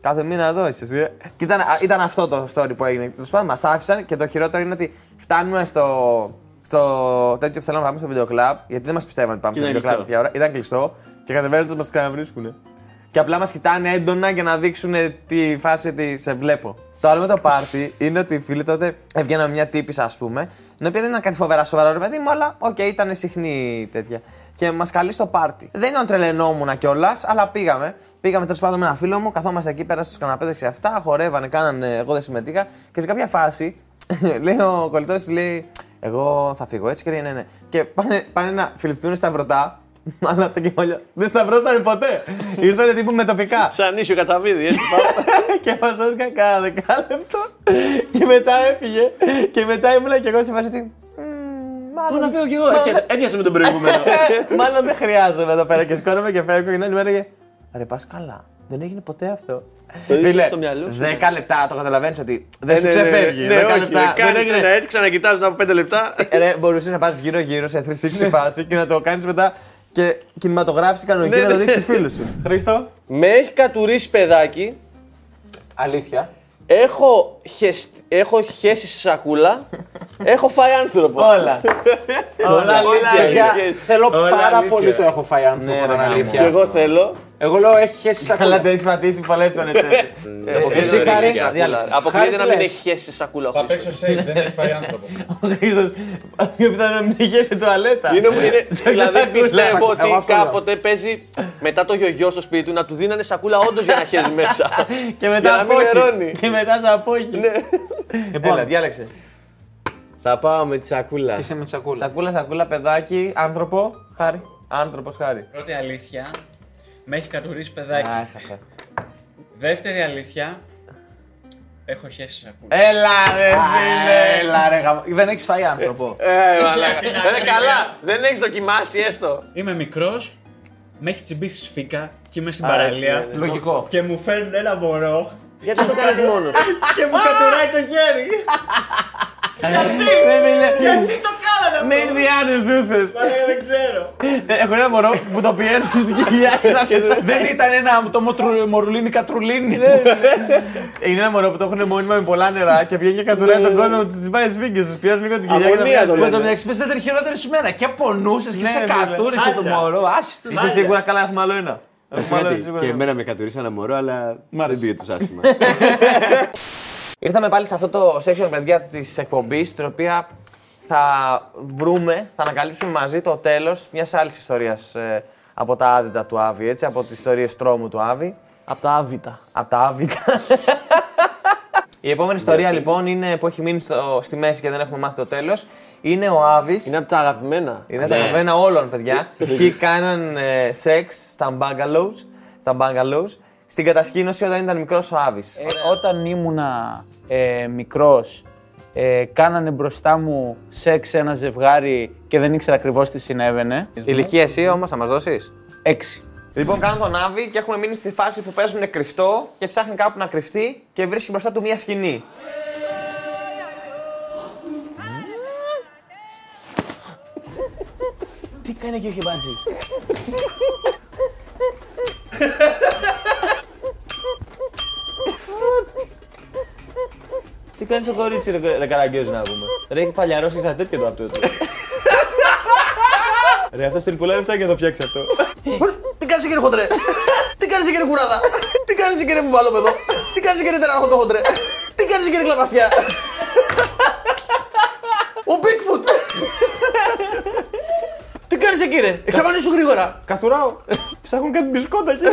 Κάθε μήνα εδώ είσαι. εσύ, ε». Και ήταν, α, ήταν αυτό το story που έγινε. Τέλος πάντων, μας άφησαν και το χειρότερο είναι ότι φτάνουμε στο, στο τέτοιο που θέλαμε να πάμε στο βιντεοκλαμπ, γιατί δεν μας πιστεύαν ότι πάμε στο Ήταν βιντεοκλαμπ κλειστό. τέτοια ώρα. Ήταν κλειστό και κατεβαίνοντα μας ξαναβρίσκουν. Και απλά μας κοιτάνε έντονα για να δείξουν τη φάση ότι σε βλέπω. Το άλλο με το πάρτι είναι ότι οι φίλοι τότε έβγαιναν με μια τύπισσα, ας πούμε, η οποία δεν ήταν κάτι φοβερά σοβαρό, ρε παιδί μου, αλλά οκ, ήταν συχνή τέτοια. Και μας καλεί στο πάρτι. Δεν τον τρελαινόμουν κιόλας, αλλά πήγαμε. Πήγαμε τέλος πάντων με ένα φίλο μου, καθόμαστε εκεί πέρα στους καναπέδες και αυτά, χορεύανε, κάνανε, εγώ δεν συμμετείχα. Και σε κάποια φάση, [laughs] λέει ο κολλητός, λέει, Εγώ θα φύγω έτσι και λέει ναι, ναι. Και πάνε, πάνε να φιληθούν σταυρωτά. [laughs] Αλλά τα κεφάλια δεν σταυρώσανε ποτέ. [laughs] Ήρθανε τύπου μετωπικά. [laughs] Σαν ίσιο κατσαβίδι, έτσι. και φασώθηκα κάνα δεκάλεπτο. και μετά έφυγε. Και μετά ήμουνα και εγώ σε φάση ότι. Πού να φύγω κι εγώ. Έπιασε- Έπιασε με τον προηγούμενο. Μάλλον δεν χρειάζομαι εδώ πέρα και σκόνομαι και φεύγω και την άλλη μέρα και. Ρε, πας καλά. Δεν έγινε ποτέ αυτό. Το είχες Φίλε, στο μυαλό σου. 10 λεπτά το καταλαβαίνεις ότι δεν σου Ναι, ναι, ναι. ξεφεύγει. Ναι, 10 όχι, λεπτά. δεν κάνεις έγινε. ένα έτσι, ξανακοιτάζεις από 5 λεπτά. Ρε, μπορούσες να πας γύρω-γύρω σε [laughs] 360 φάση και να το κάνεις μετά και κινηματογράφηση κανονική Ναι, να το ναι. δείξεις στου φίλους σου. [laughs] Χρήστο. Με έχει κατουρίσει παιδάκι. Αλήθεια. Έχω, χεσ- έχω χέσει σε σακούλα. [laughs] έχω φάει άνθρωπο. Όλα. Όλα αλήθεια. αλήθεια. Θέλω Όλα πάρα αλήθεια. πολύ το έχω φάει άνθρωπο. Ναι, να ρε, είναι γάμο. Και αλήθεια. εγώ θέλω. Εγώ λέω έχει χέσει Αλλά σακούλα. δεν έχεις πατήσει πολλές φορές έτσι. Εσύ, δεν Χάρη, έχει σακούλα. διάλεξε. Αποκλείεται Χάρη, να τι μην λες; έχεις χέσει σε σακούλα. ο Θα Χρήστος. παίξω safe, δεν έχει φάει άνθρωπο. [laughs] Ο Χρήστος. Πιο πιθανό να μην είχε σε τουαλέτα. Είναι, είναι, δηλαδή σακούλα. πιστεύω Εγώ ότι αυτό λέω. κάποτε παίζει μετά το γιογιό στο σπίτι του να του δίνανε σακούλα όντως για να χέζει [laughs] μέσα. Και Για μετά να μην απόχει. νερώνει. Και μετά σε απόχει. Λοιπόν, διάλεξε. Θα πάω με τη σακούλα. Και είσαι με τη σακούλα; Σακούλα, σακούλα, παιδάκι, άνθρωπο, χάρη. Άνθρωπος, χάρη. Πρώτη αλήθεια, με έχει κατουρίσει παιδάκι. Α, έχασα. Δεύτερη αλήθεια, έχω χέσει σακούλα. Έλα ρε φίλε. Έλα ρε γαμ- Δεν έχεις φάει άνθρωπο. Ε, μαλάκα. Ε, καλά, δεν έχεις δοκιμάσει έστω. Είμαι μικρός, με έχεις τσιμπήσει σφίκα και είμαι στην Α, παραλία. ναι, ναι. Λογικό. Και μου φέρνουν ένα μωρό Γιατί το κάνεις μόνος; [laughs] και μου κατουράει το χέρι. Ρε φίλε. Γιατί το κάνανε αυτό. Με Ινδιάνου ζούσες. Μαλάκα, δεν ξέρω. Έχω ένα μωρό που το πιέρνει στην κοιλιά. [laughs] Δεν ήταν ένα το μοτρου- μορουλίνι κατρουλίνι. Είναι ένα μωρό που το έχουν μόνιμα με πολλά νερά και βγαίνει και κατουράει τον κόσμο που του πάει σφίγγε. Τους πιέζουν λίγο την κοιλιά και τα Αμμονία το βγάζει. Που εν τω λένε. μεταξύ πες, δεν ήταν χειρότερη σου μένα. Και πονούσες και Ναι, σε φίλε. κατούρισε το Χάλια. μωρό. Άσυστο. Είσαι σίγουρα καλά, έχουμε άλλο ένα. Έχουμε άλλο ένα, σίγουρα Και ένα. εμένα με κατουρίσαν ένα μωρό, αλλά δεν πήγε τόσο άσχημα. [laughs] Ήρθαμε πάλι σε αυτό το section, παιδιά, της εκπομπής, στην οποία θα βρούμε, θα ανακαλύψουμε μαζί το τέλος μιας άλλης ιστορίας από τα άδυτα του Άβη, έτσι, από τις ιστορίες τρόμου του Άβη. Από τα άβυτα. Από τα άβυτα. [laughs] Η επόμενη ιστορία λοιπόν είναι που έχει μείνει στο, στη μέση και δεν έχουμε μάθει το τέλος. Είναι ο Άβης. Είναι από τα αγαπημένα. Είναι τα αγαπημένα όλων, παιδιά. [laughs] Ποιοι κάναν ε, σεξ στα bungalows, στα bungalows στην κατασκήνωση όταν ήταν μικρός ο Άβης. Ε, όταν ήμουνα ε, μικρός, ε, κάνανε μπροστά μου σεξ ένα ζευγάρι και δεν ήξερα ακριβώς τι συνέβαινε. Ηλικία εσύ όμως, θα μας δώσεις; Έξι. Λοιπόν, κάνουν τον Άβη και έχουν μείνει στη φάση που παίζουν κρυφτό και ψάχνει κάπου να κρυφτεί και βρίσκει μπροστά του μία σκηνή. Τι κάνει εκεί ο Χιμπάτζης. [laughs] Τι κάνεις το κορίτσι, ρε, ρε καραγκιόζη να πούμε. Ρε, έχει παλιαρώσει και στα τέτοια του αυτό. [laughs] Ρε, αυτός στείλει πολλά λεφτά για να το φτιάξει αυτό. Τι κάνεις κύριε Χοντρέ; Τι κάνεις κύριε Κουράδα; Τι κάνεις κύριε Βουβάλοπεδο. Τι κάνεις κύριε Τεράχοντο Χοντρέ; Τι κάνεις κύριε Κλαπαστιά. Ο Bigfoot. Τι κάνεις κύριε. Εξαφανίσου γρήγορα. Κατουράω. Ψάχνουν κάτι μπισκότα και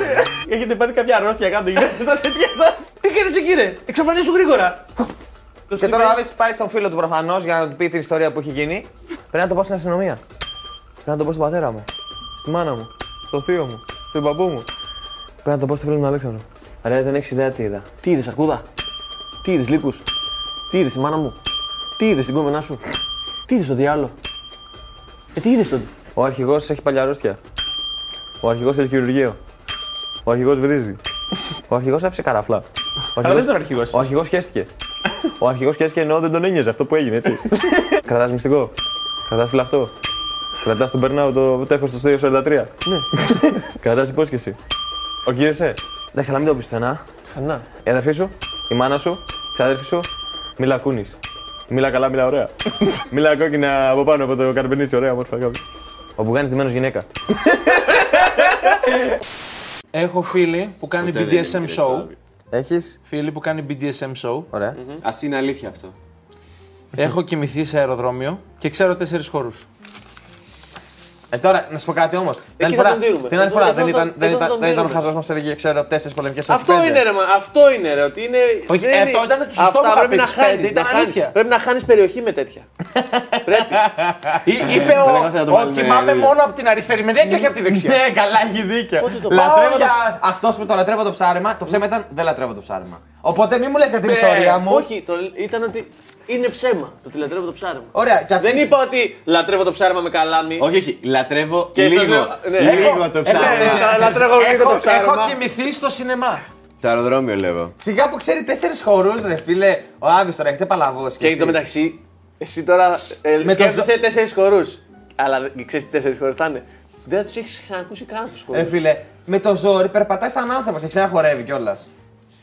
[laughs] έχετε πάθει κάποια αρρώστια κάτω γύρω στα τέτοια σα. Τι κάνεις κύριε. Εξαφανίσου γρήγορα. Και τώρα ο Άβης πάει στον φίλο του προφανώς για να του πει την ιστορία που έχει γίνει. Πρέπει να το πω στην αστυνομία. Πρέπει να το πω στον πατέρα μου. Στη μάνα μου. Στο θείο μου. Στον παππού μου. Πρέπει να το πω στο φίλο μου τον Αλέξανδρο. Ρε, δεν έχεις ιδέα τι είδα. Τι είδες, Αρκούδα; Τι είδες, Λύκους; Τι είδες, τη μάνα μου; Τι είδες, την κόμενά σου; Τι είδες, το διάλογο. Ε, τι είδες τότε. Ο αρχηγός έχει παλιαρρώστια. Ο αρχηγός έχει χειρουργείο. Ο αρχηγός βρίζει. Ο αρχηγός άφησε καραφλά. Ο Αλλά δεν ήταν αρχηγός. Ο αρχηγός χαίστηκε. Ο αρχηγός χαίστηκε ενώ δεν τον ένοιαζε αυτό που έγινε, έτσι. [laughs] Κρατάς μυστικό. Κρατάς φυλαχτό. Κρατάς τον περνάω το τέχος στο 243. Ναι. [laughs] Κρατάς υπόσχεση. Ορκίζεσαι. Εντάξει, αλλά μην το πεις πουθενά. Φανά. Η αδερφή σου, η μάνα σου, η ξάδερφη σου, μίλα κούνη. Μίλα καλά, μίλα ωραία. [laughs] μίλα κόκκινα από πάνω από το καρπενίσι, ωραία, μόρφα κάπου. Ο Μπουγάνη ντυμένο γυναίκα. Έχω φίλη που κάνει BDSM show. Έχεις; Φίλη που κάνει BDSM show. Ωραία. Α είναι αλήθεια αυτό. Έχω κοιμηθεί σε αεροδρόμιο και ξέρω τέσσερις χώρους. Ε, τώρα, να σου πω κάτι όμως. Την άλλη θα φορά, τον τήρουμε. την άλλη Εδώ- φορά εδώ δεν τον- ήταν, δεν εδώ ήταν, τον δεν ήταν ο τήρουμε. χαζός μας έλεγε, ξέρω, τέσσερις πολεμικέ Αυτό είναι ρε, μα, αυτό είναι ρε, ότι είναι. Όχι, δεν ε, είναι- αυτό ήταν το σωστό Αυτά που είχα πρέπει πει, να τις πέντε, χάνεις, ήταν να χάνεις. αλήθεια. Πρέπει να χάνεις περιοχή με τέτοια. [laughs] πρέπει. Είπε ο, Λέγαμε θα το ο βάλουμε κοιμάμαι λίγο. μόνο από την αριστερή μεριά και όχι από τη δεξιά. Ναι, καλά, έχει δίκιο. Λατρεύω το... Αυτός που το λατρεύω το ψάρεμα, το ψέμα ήταν δεν λατρεύω το ψάρεμα. Οπότε μην μου λες για την ιστορία μου. Όχι, το, ήταν ότι είναι ψέμα το ότι λατρεύω το ψάρεμα. Ωραία, και αυτή Δεν είπα ότι λατρεύω το ψάρεμα με καλάμι. Όχι, όχι. Λατρεύω Και σας λίγο. λέω- ναι. Λίγο το Ναι, ναι, ψάρεμα. ναι, λατρεύω λίγο Έχω, το ψάρεμα. έχω κοιμηθεί στο σινεμά. Το αεροδρόμιο λέω. Σιγά που ξέρει τέσσερις χορούς, ρε φίλε. Ο Άβη τώρα έχετε παλαβώσει. Και εν τω μεταξύ, εσύ τώρα ε, Με το σκέφτεσαι τέσσερις χορούς. Αλλά δεν- ξέρεις τι τέσσερις χορούς θα είναι. Δεν θα τους έχεις ξανακούσει καν τους χορούς. Ε, φίλε, με το ζόρι περπατάει σαν άνθρωπος και ξαναχορεύει κιόλας.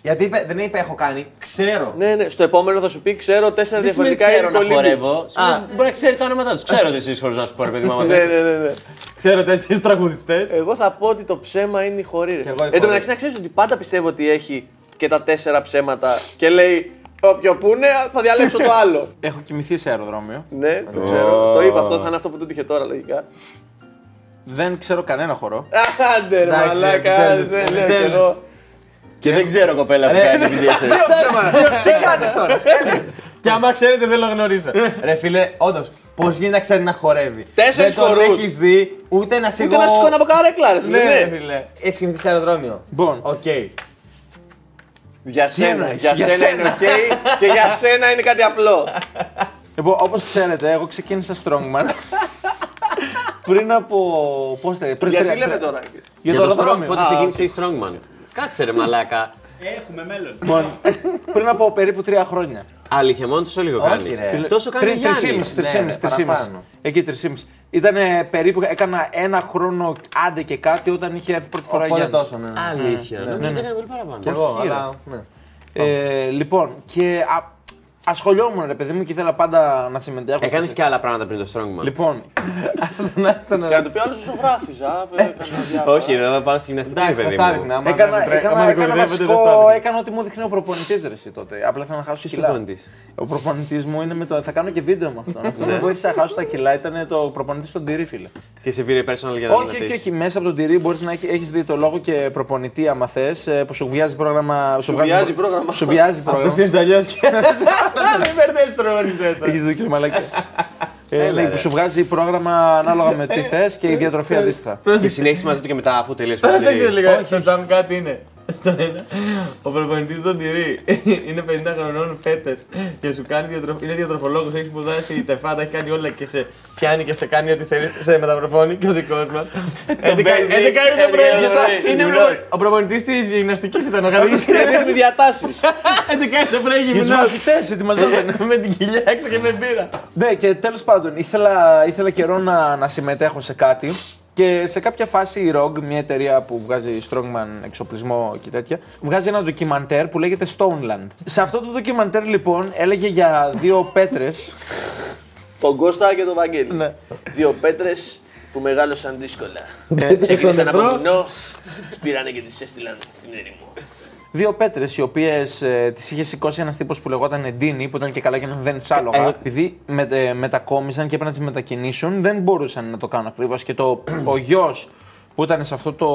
Γιατί είπε, δεν είπε έχω κάνει, ξέρω. Ναι, ναι, στο επόμενο θα σου πει ξέρω τέσσερα Δεν σημαίνει διαφορετικά ξέρω να υλικολίμπη. χορεύω. Σημαίνει Μπορεί να ξέρει τα ονόματά τους. Ξέρω τέσσερι χωρίς να σου πω, ρε παιδί μου. άμα Ναι, θες. ναι, ναι, ναι. Ξέρω τέσσερι τραγουδιστές. Εγώ θα πω ότι το ψέμα είναι η χορή. ρε. εγώ η Εν τω χορή. μεταξύ, να ξέρεις ότι πάντα πιστεύω ότι έχει και τα τέσσερα ψέματα και λέει Όποιο που είναι, θα διαλέξω το άλλο. [laughs] Έχω κοιμηθεί σε αεροδρόμιο. ναι, το ξέρω. Το είπα αυτό, θα είναι αυτό που του τύχε τώρα λογικά. Δεν ξέρω κανένα χορό. Άντε, ρε Εντάξει, μαλάκα, επιτέλους, δεν Και δεν ξέρω κοπέλα που κάνει τη διασύνη. Τι κάνεις τώρα; Και άμα ξέρετε, δεν το γνωρίζω. Ρε φίλε, όντως, πώς γίνεται να ξέρει να χορεύει. Τέσσερις Δεν τον χορούς. έχεις δει ούτε να σιγώ. Ούτε να σηκώνει από καρέκλα, ρε φίλε. Ναι, ρε ναι. φίλε. Έχεις κοιμηθεί σε αεροδρόμιο; Λοιπόν, Οκ. Για σένα, εννοείς, για για σένα είναι σένα. οκ και για σένα είναι κάτι απλό. Λοιπόν, όπως ξέρετε, εγώ ξεκίνησα Strongman. [laughs] πριν από. Πώς θα πριν Γιατί τρία- λέμε τρία- τώρα; Για Για το το Strong, αεροδρόμιο. πότε ξεκίνησε η Strongman; Κάτσε ρε μαλάκα. Έχουμε μέλλον. Λοιπόν, πριν από περίπου τρία χρόνια. Αλήθεια, μόνο τόσο λίγο κάνεις. ρε. Τόσο κάνει ο Τρι- Γιάννης. Τρισήμιση, Ναι, τρισήμιση, ναι, τρισήμιση. παραπάνω. Εκεί τρισήμιση. Ήταν περίπου, έκανα ένα χρόνο άντε και κάτι όταν είχε έρθει πρώτη φορά Οπότε Γιάννης. τόσο, ναι. ναι. Αλήθεια. Νομίζω ότι έκανε πολύ παραπάνω. Κι εγώ, Όχι, ρε. αλλά. ναι. Ε, λοιπόν, και α, ασχολιόμουν ρε παιδί μου και ήθελα πάντα να συμμετέχω. Έκανες και άλλα πράγματα πριν το Strongman. Λοιπόν, [laughs] Άστον, Και να του πει άλλος ζωγράφιζα. Όχι, ρε, να πάμε στη γυμναστική, ρε Εντάξει, θα παιδί στα μου. έριχνα. άμα έκανα, δεν τρέ- έκανα, άμα δεν έκανα κορυδεύεται, δεν βασικό, στα έριχνα. έκανα ό,τι μου δείχνει ο προπονητής ρε εσύ τότε. Απλά ήθελα να χάσω Ποιος κιλά. προπονητής; Ο προπονητής μου είναι με το. Θα κάνω και βίντεο με αυτόν. Αυτό με βοήθησε να χάσω τα κιλά ήταν το προπονητής στον τυρί, φίλε. Και σε πήρε personal για να Όχι, όχι, δυνατήσεις. όχι. Μέσα από τον τυρί μπορείς να έχει έχεις δει το λόγο και προπονητή, άμα θες, που σου βιάζει πρόγραμμα. Σου βιάζει πρόγραμμα. Σου βιάζει πρόγραμμα. Αυτό είναι αλλιώ και. Μην μπερδεύει το προπονητή. Έχει δίκιο, μαλακία. [laughs] Ε, ναι, που σου βγάζει πρόγραμμα ανάλογα με τι θες και η διατροφή αντίστοιχα. Και συνέχισε μαζί του και μετά αφού τελείωσε. Δεν πολύ. ξέρω λίγο. Το τζαμ κάτι είναι. Στον ένα, ο προπονητής των τυρί είναι 50 χρονών φέτες και σου κάνει διατροφ... είναι διατροφολόγος. Έχεις σπουδάσει τεφάτα, έχει κάνει όλα και σε πιάνει και σε κάνει ό,τι θέλει. Σε μεταπροφώνει και ο δικός μας. 11 παίζει, είναι το 11 πρωί. είναι το πρωί. Είναι Γυμνός. προπο- ο προπονητής της γυμναστικής ήταν ο Γαδί. Δείχνει διατάσεις. [laughs] 11 είναι το πρωί Για τους γυμνό. μαθητές ετοιμαζόταν. [laughs] Με την κοιλιά έξω και με μπύρα. Ναι, και τέλος πάντων ήθελα, ήθελα καιρό να, να συμμετέχω σε κάτι. Και σε κάποια φάση η ROG, μια εταιρεία που βγάζει strongman εξοπλισμό και τέτοια, βγάζει ένα ντοκιμαντέρ που λέγεται Stoneland. Σε αυτό το ντοκιμαντέρ λοιπόν έλεγε για δύο [laughs] πέτρες. Τον Κώστα και τον Βαγγέλη. Ναι. Δύο πέτρες που μεγάλωσαν δύσκολα. Ε, Ξεκίνησαν από βουνό, τις πήρανε και τις έστειλαν στην έρημο. Δύο πέτρες οι οποίες ε, τις είχε σηκώσει ένας τύπος που λεγόταν Ντίνι, που ήταν και καλά και να δεν σάλογα. Εγώ- Επειδή με, ε, μετακόμισαν και έπρεπε να τις μετακινήσουν, δεν μπορούσαν να το κάνουν ακριβώς. Και το, [clears throat] ο γιος που ήταν σε, αυτό το,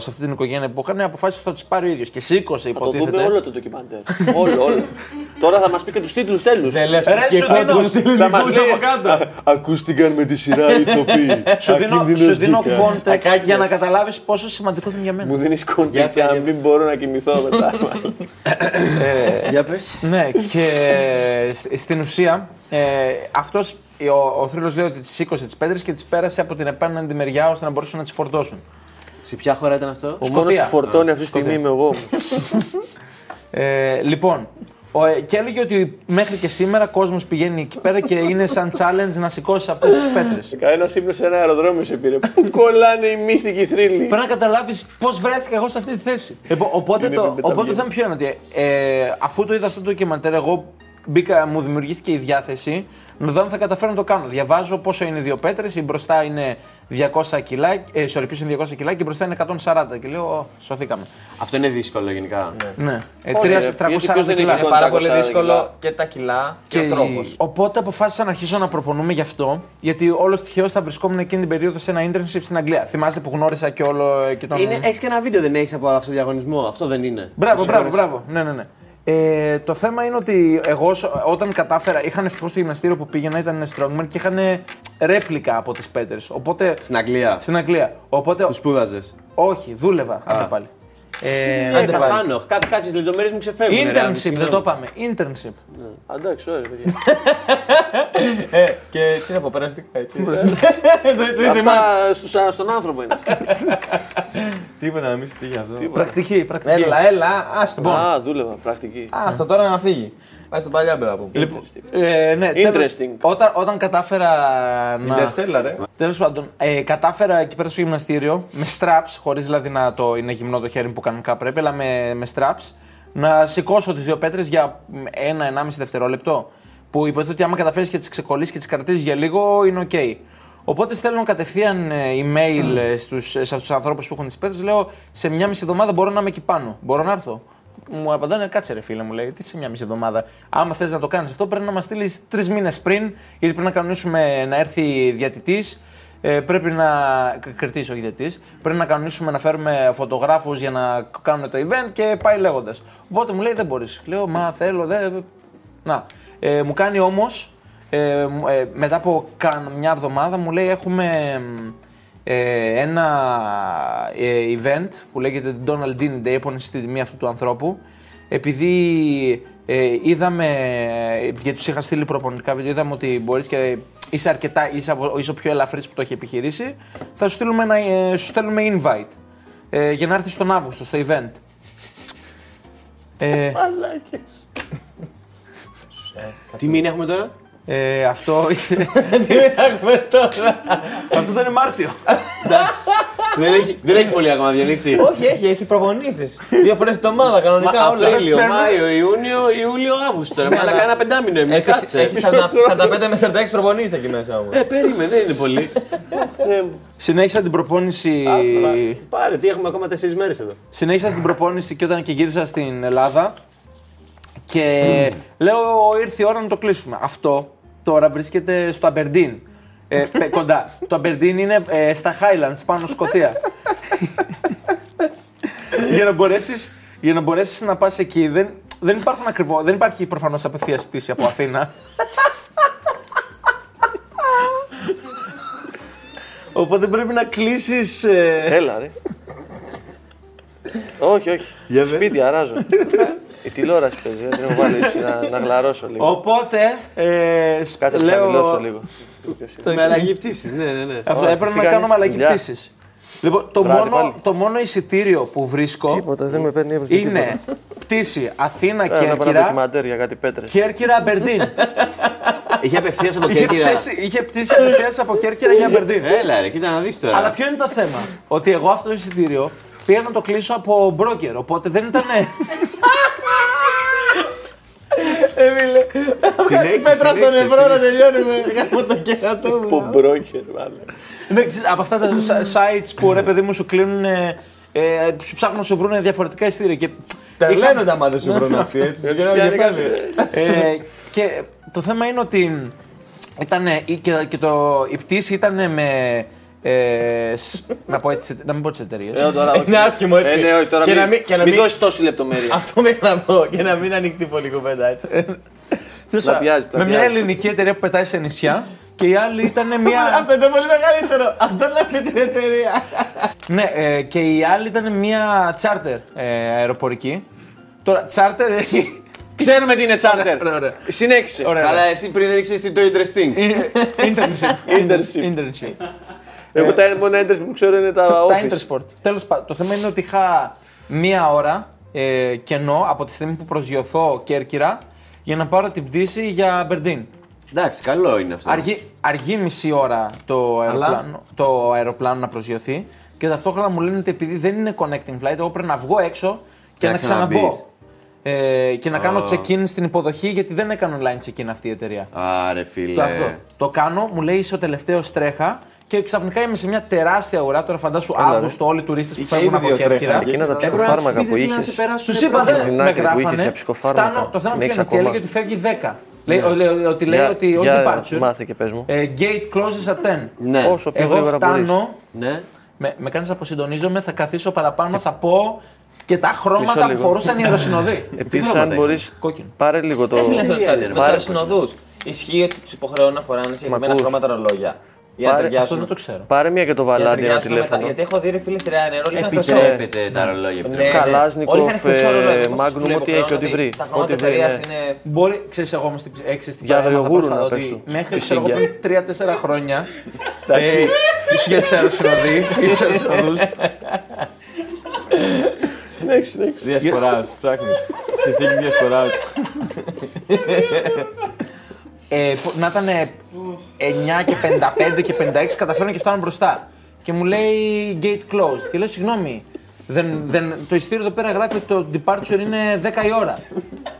σε αυτή την οικογένεια που είχαν αποφάσισε ότι θα του πάρει ο ίδιος και σήκωσε Θα το δούμε υποτίθεται. όλο το ντοκιμαντέρ. όλο, όλο. Τώρα θα μας πει και τους τίτλους τέλους. Δεν λες Ρε, σου δίνω, Θα μας λέει, από κάτω. Ακούστηκαν με τη σειρά ηθοποιοί. [laughs] σου δίνω, σου δίνω context Ακάκια. για να καταλάβεις πόσο σημαντικό είναι για μένα. Μου δίνεις context για να μην μπορώ να κοιμηθώ μετά. [laughs] Για πες. ναι, και σ- στην ουσία ε, αυτός ο, ο θρύλος λέει ότι τις σήκωσε τις πέτρες και τις πέρασε από την επέναντι μεριά ώστε να μπορούσαν να τις φορτώσουν. Σε ποια χώρα ήταν αυτό; Ο μόνο που φορτώνει αυτή τη στιγμή είμαι εγώ. Ε, λοιπόν, ο, ε, και έλεγε ότι μέχρι και σήμερα κόσμος πηγαίνει εκεί πέρα και είναι σαν challenge να σηκώσεις αυτές τις πέτρες. Κανένας ύπνος σε ένα αεροδρόμιο σε πήρε. Πού κολλάνε οι μύθικοι θρύλοι; Πρέπει να καταλάβεις πώς βρέθηκα εγώ σε αυτή τη θέση. Λοιπόν, οπότε, Είναι το, πεπεταμένη. οπότε θα μου ποιο είναι ότι ε, αφού το είδα αυτό το ντοκιμαντέρ, εγώ μπήκα, μου δημιουργήθηκε η διάθεση να δω αν θα καταφέρω να το κάνω. Διαβάζω πόσο είναι δύο πέτρες, η μπροστά είναι 200 κιλά, ε, sorry, πίσω είναι 200 κιλά και μπροστά είναι 140 και λέω, «Ω, σωθήκαμε. Αυτό είναι δύσκολο γενικά. Ναι, ε, Όχι, τρία- ρε, 340 γιατί ποιος δεν κιλά. είναι Είναι πάρα πολύ 340 δύσκολο κιλά. και τα κιλά και, Και ο τρόπος. Οπότε αποφάσισα να αρχίσω να προπονούμε γι' αυτό, γιατί όλος τυχαίως θα βρισκόμουν εκείνη την περίοδο σε ένα internship στην Αγγλία. Θυμάστε που γνώρισα και όλο ε, και τον. Είναι, έχεις και ένα βίντεο δεν έχεις από αυτό το διαγωνισμό. Αυτό δεν είναι. Μπράβο, Σου μπράβο, άρεσε. μπράβο. Ναι, ναι, ναι. Ε, το θέμα είναι ότι εγώ σ- όταν κατάφερα, είχαν ευτυχώς το γυμναστήριο που πήγαινα, ήταν strongman και είχαν ρέπλικα από τις πέτρε. Οπότε. Στην Αγγλία. Στην Αγγλία. Οπότε. Που σπούδαζες. Όχι, δούλευα. Άντε πάλι. Ε, Ε, τα χάνω. Κά- Κάποιες λεπτομέρειες μου ξεφεύγουν. ρε, internship, συγγνώμη. δεν το είπαμε. Internship. Α, Εντάξει, ωραία, παιδιά. Ε, και τι να πω, περαστικά έτσι. Αυτά στους- στον άνθρωπο είναι. Τίποτα να μην φτύχει αυτό. Πρακτική, πρακτική. Έλα, έλα, άστο. Α, δούλευα, πρακτική. Άστο τώρα να φύγει. Πάει στον παλιά μπέρα από Λοιπόν, ε, ναι, τέλος- Interesting. όταν, όταν κατάφερα να. Interstellar, ρε. Τέλος πάντων, ε, κατάφερα εκεί πέρα στο γυμναστήριο με straps, χωρίς δηλαδή να το είναι γυμνό το χέρι μου που κανονικά πρέπει, αλλά με, με straps, να σηκώσω τις δύο πέτρες για ένα-ενάμιση δευτερόλεπτο. Που υποτίθεται ότι άμα καταφέρεις και τις ξεκολλήσεις και τις κρατήσεις για λίγο είναι οκ. Οπότε στέλνω κατευθείαν ε, email ε, στους, σε αυτούς τους ανθρώπους που έχουν τις πέτρες. Λέω σε μια μισή εβδομάδα μπορώ να είμαι εκεί πάνω. Μπορώ να έρθω. Μου απαντάνε, κάτσε ρε φίλε μου, λέει, τι σε μια μισή εβδομάδα. Άμα θες να το κάνεις αυτό, πρέπει να μας στείλεις τρεις μήνες πριν, γιατί πρέπει να κανονίσουμε να έρθει διαιτητή. Ε, πρέπει να. κριτή, όχι διαιτητή. Πρέπει να κανονίσουμε να φέρουμε φωτογράφους για να κάνουμε το event και πάει λέγοντας. Οπότε μου λέει, δεν μπορείς. Λέω, μα θέλω, δεν. Να. Ε, μου κάνει όμως, ε, μου- ε, μετά από καν μια εβδομάδα, μου λέει, έχουμε ε, ένα ε, event που λέγεται Donald Dean Day, που είναι στη τιμή αυτού του ανθρώπου. Επειδή ε, είδαμε, ε, γιατί τους είχα στείλει προπονητικά βίντεο, είδαμε ότι μπορείς και είσαι αρκετά, είσαι, από- είσαι ο πιο ελαφρύς που το έχει επιχειρήσει, θα σου στείλουμε, ένα, ε, σου στέλνουμε invite ε, για να έρθεις τον Αύγουστο στο event. Ε, Τι μήνα έχουμε τώρα; Ε, αυτό είναι. [laughs] αυτό ήταν Μάρτιο. Εντάξει. δεν, έχει, δεν έχει πολύ ακόμα Διονύση. Όχι, έχει, έχει προπονήσεις. Δύο φορές την εβδομάδα κανονικά Μα, όλα. Απρίλιο, Παίρνω- Μάιο, Ιούνιο, Ιούλιο, Αύγουστο. Ρε, μαλάκα ένα πεντάμινο έμεινε. Έχει, Κάτσε. έχει 40 45 [laughs] με 46 προπονήσεις εκεί μέσα όμως. Ε, περίμενε, δεν είναι πολύ. Ε, Συνέχισα την προπόνηση. Πάρε, τι έχουμε ακόμα τέσσερις μέρες εδώ. Συνέχισα την προπόνηση και όταν και γύρισα στην Ελλάδα. Και λέω, ήρθε η ώρα να το κλείσουμε. Αυτό τώρα βρίσκεται στο Αμπερντίν. Ε, πε- κοντά. το Αμπερντίν είναι ε, στα Highlands, πάνω Σκοτία. για να μπορέσεις, για να μπορέσεις να πας εκεί, δεν, δεν υπάρχουν ακριβώς, δεν υπάρχει προφανώς απευθείας πτήση από Αθήνα. Οπότε πρέπει να κλείσεις... ε, Έλα, ρε. όχι, όχι. Σπίτι, αράζω. [laughs] Η τηλεόραση παίζει, δεν την έχω βάλει έτσι να, να γλαρώσω λίγο. Οπότε, ε, σ- Κάτσε να λέω, χαμηλώσω λίγο. Με αλλαγή πτήση, ναι, ναι, ναι. Αυτό Ωραία, έπρεπε τι να κάνεις, κάνουμε αλλαγή δουλειά. πτήση. Λοιπόν, το Βράδυ μόνο, πάλι. το μόνο εισιτήριο που βρίσκω Τίποτα, δεν με παίρνει έβρεση είναι πτήση Αθήνα Ένα Κέρκυρα, ντοκιμαντέρ για κάτι πέτρες. Κέρκυρα Μπερντίν. Είχε απευθείας από είχε, Κέρκυρα. πτήσει, είχε πτήσει απευθείας από Κέρκυρα για Μπερντίν. Έλα, ρε, κοίτα να δεις τώρα. Αλλά ποιο είναι το θέμα, ότι εγώ αυτό το εισιτήριο πήγα να το κλείσω από μπρόκερ, οπότε δεν ήταν. Συνέχισε, Πέτρα στον συνέχισε, ευρώ να συνέχισε. τελειώνουμε. Από [laughs] το κερατό μου. Πομπρόκερ, μάλλον. Ναι, ξέρεις, από αυτά τα sa- sites που ρε παιδί μου σου κλείνουν. Ε, ε, σου ψάχνουν να σου βρουν διαφορετικά εισιτήρια. Και Τα είχα- λένε τα μάτια σου βρουν αυτοί έτσι. Και ένα πιάνει κεφάλι. ε, και το θέμα είναι ότι ήταν, και, και το, η πτήση ήταν με. Ε, σ- να, πω έτσι, να μην πω τις εταιρείες. Ε, τώρα, όχι. Είναι άσχημο έτσι. Ε, ναι, όχι, τώρα Και μην, να μην- και να μην μην- δώσεις τόση λεπτομέρεια. Αυτό με να πω και να μην ανοιχτεί πολύ κουβέντα έτσι. Πλατιάζει, με μια πλατιάζει. ελληνική εταιρεία που πετάει σε νησιά και η άλλη ήταν μια. Αυτό είναι πολύ μεγαλύτερο. Αυτό λέει την εταιρεία. ναι, ε, και η άλλη ήταν μια charter ε, αεροπορική. Τώρα, charter. Ξέρουμε τι είναι τσάρτερ. Ωραία, ωραία. Συνέχισε. Ωραία. Αλλά εσύ πριν δεν ήξερε τι το interesting. Internship. Internship. Internship. Εγώ τα μόνα έντρες που ξέρω είναι τα Τα office. Intersport. Τέλος πάντων, το θέμα είναι ότι είχα μία ώρα ε, κενό από τη στιγμή που προσγειωθώ Κέρκυρα για να πάρω την πτήση για Μπερντίν. Εντάξει, καλό είναι αυτό. Αργεί, αργεί μισή ώρα το αεροπλάνο, το αεροπλάνο να προσγειωθεί και ταυτόχρονα μου λένε ότι επειδή δεν είναι connecting flight, εγώ πρέπει να βγω έξω και να να ξαναμπω. ξαναμπείς. ε, και να κάνω Α. check-in στην υποδοχή γιατί δεν έκανε online check-in αυτή η εταιρεία. Άρε φίλε. Το, αυτό. το κάνω, μου λέει είσαι ο τελευταίος τρέχα και ξαφνικά είμαι σε μια τεράστια ουρά. Τώρα φαντάσου Έλα, ρε. Αύγουστο, όλοι οι τουρίστες που Είχε φεύγουν ήδη από δύο τρέχα. Κέρκυρα. Εκείνα τα Έπρεπε να ψυχοφάρμακα τους που πεις, να είχες. σε περάσουν Του είπα, δεν με Δινάκια που είχες γράφανε. για ψυχοφάρμακα. Φτάνω, το θέμα Ναι, ποιο είναι έχεις ότι έλεγε ακόμα. ότι φεύγει 10. Λέει, ο- λέει ότι, λέει Για- ότι όχι για departure. μάθε και πες μου. ε, gate closes at 10. Ναι. Όσο πιο Εγώ γρήγορα μπορείς. φτάνω, Ναι. με, με κάνεις να αποσυντονίζομαι, θα καθίσω παραπάνω, θα πω και τα χρώματα Μισό που λίγο. φορούσαν οι αεροσυνοδοί. [laughs] Επίσης, χρώματα αν έχει; μπορείς. Κόκκινο. Πάρε λίγο το. Δεν φίλε, να σας κάτι. Με Πάρε- του συνοδού. Ισχύει ότι τους υποχρεώνουν να φοράνε συγκεκριμένα ακούς. χρώματα ρολόγια. Για να Πάρε- Αυτό ταιριάσουν. δεν το ξέρω. Πάρε μία και το Για να βαλάντι ένα ταιριάσουν μετά. τηλέφωνο. Γιατί έχω δει ρε φίλε στη Ryanair όλοι είχαν χρυσό. Επιτρέπεται τα ρολόγια. Ναι, επιτρέπεται. ναι. Καλάζνικοφ, Όλοι είχαν χρυσό ε, ρολόγια. Πώς τους Magnum, τους ό,τι έχει, ό,τι υποχρεώνουν βρει. Τα χρώματα Ό,τι βρει, εταιρεία ναι. είναι. Μπορεί, ξέρεις, εγώ είμαι στην, έξι στην Για παρέα, έμαθα αγριογούρου πρόσφατα να πες ότι του. Μέχρι Στη ξέρω εγώ Σίγια. πριν 3-4 χρόνια. ε, Ήσουν για τι αεροσυνοδοί. για τους αεροσυνοδούς. Συνέχισε, συνέχισε. Διασποράς, ψάχνεις. Συστήκη διασποράς. [laughs] ε, που- να ήταν 9 και 55 και 56, καταφέρνω και φτάνω μπροστά. Και μου λέει gate closed. Και λέω συγγνώμη, δεν, δεν, το ειστήριο εδώ πέρα γράφει ότι το departure είναι 10 η ώρα.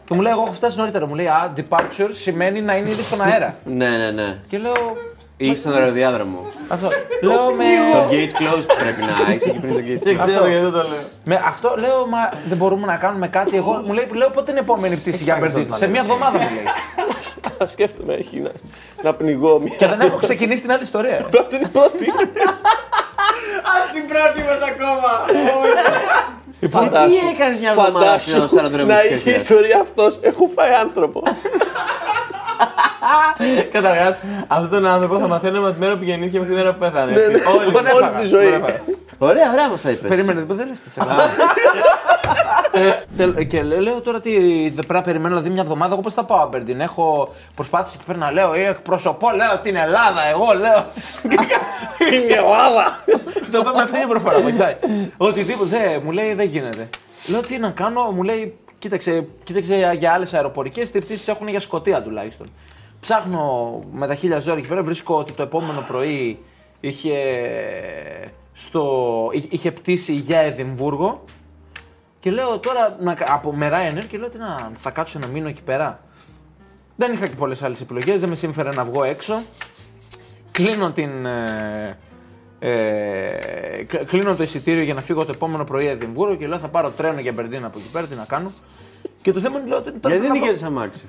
και μου λέει, Εγώ έχω φτάσει νωρίτερα. Μου λέει, Α, departure σημαίνει να είναι ήδη στον αέρα. Ναι, ναι, ναι. και λέω, Ή στον αεροδιάδρομο. αυτό. λέω με. Το gate closed πρέπει να έχει εκεί πριν το gate. ξέρω γιατί το λέω. Με αυτό λέω, μα δεν μπορούμε να κάνουμε κάτι. Εγώ μου λέει, λέω πότε είναι η επόμενη πτήση για Μπερντίν. Σε μια εβδομάδα μου λέει. Α, [laughs] Σκέφτομαι, έχει να, να πνιγώ μία. και δεν έχω ξεκινήσει την άλλη ιστορία. Αυτό είναι η πρώτη. Ας την πρώτη μας ακόμα! Τι έκανες μια εβδομάδα στο Φαντάσου αεροδρόμιο να της είχε Κέρκυρας. ιστορία αυτός. Έχω φάει άνθρωπο. [laughs] Καταρχάς, αυτόν τον άνθρωπο θα μαθαίνουμε από τη μέρα που γεννήθηκε μέχρι τη μέρα που πέθανε. Ναι, ναι. Όλη- τον Όλη έφαγα. τη ζωή. Τον έφαγα. Ωραία, ωραία μας τα είπες. Περίμενε, δεν έφτασε. Τελ- Και λέ- λέω τώρα τι δεν πρέπει να περιμένω δηλαδή μια εβδομάδα. Εγώ πώς θα πάω Αμπερντίν; Έχω προσπάθησε εκεί πέρα να λέω «Ε, εκπροσωπώ, λέω την Ελλάδα. Εγώ λέω. [laughs] Είναι η Ελλάδα. Το είπα με αυτή την προφορά. βοηθάει. Οτιδήποτε. Δε, μου λέει δεν γίνεται. Λέω τι να κάνω, μου λέει κοίταξε, κοίταξε για άλλες αεροπορικές τι πτήσεις έχουν για Σκωτία τουλάχιστον. Ψάχνω με τα χίλια ζώρια εκεί πέρα, βρίσκω ότι το επόμενο πρωί είχε, στο, είχε- είχε πτήσει για Εδιμβούργο και λέω τώρα να, από με Ryanair και λέω τι να, θα κάτσω να μείνω εκεί πέρα. Δεν είχα και πολλές άλλες επιλογές, δεν με σύμφερε να βγω έξω. Κλείνω την. Ε, ε, κλ- κλείνω το εισιτήριο για να φύγω το επόμενο πρωί Εδιμβούργο και λέω θα πάρω τρένο για Μπερντίν από εκεί πέρα, τι να κάνω. Και το θέμα είναι λέω, τώρα Γιατί δεν να βρω- νοικιάζεις αμάξι;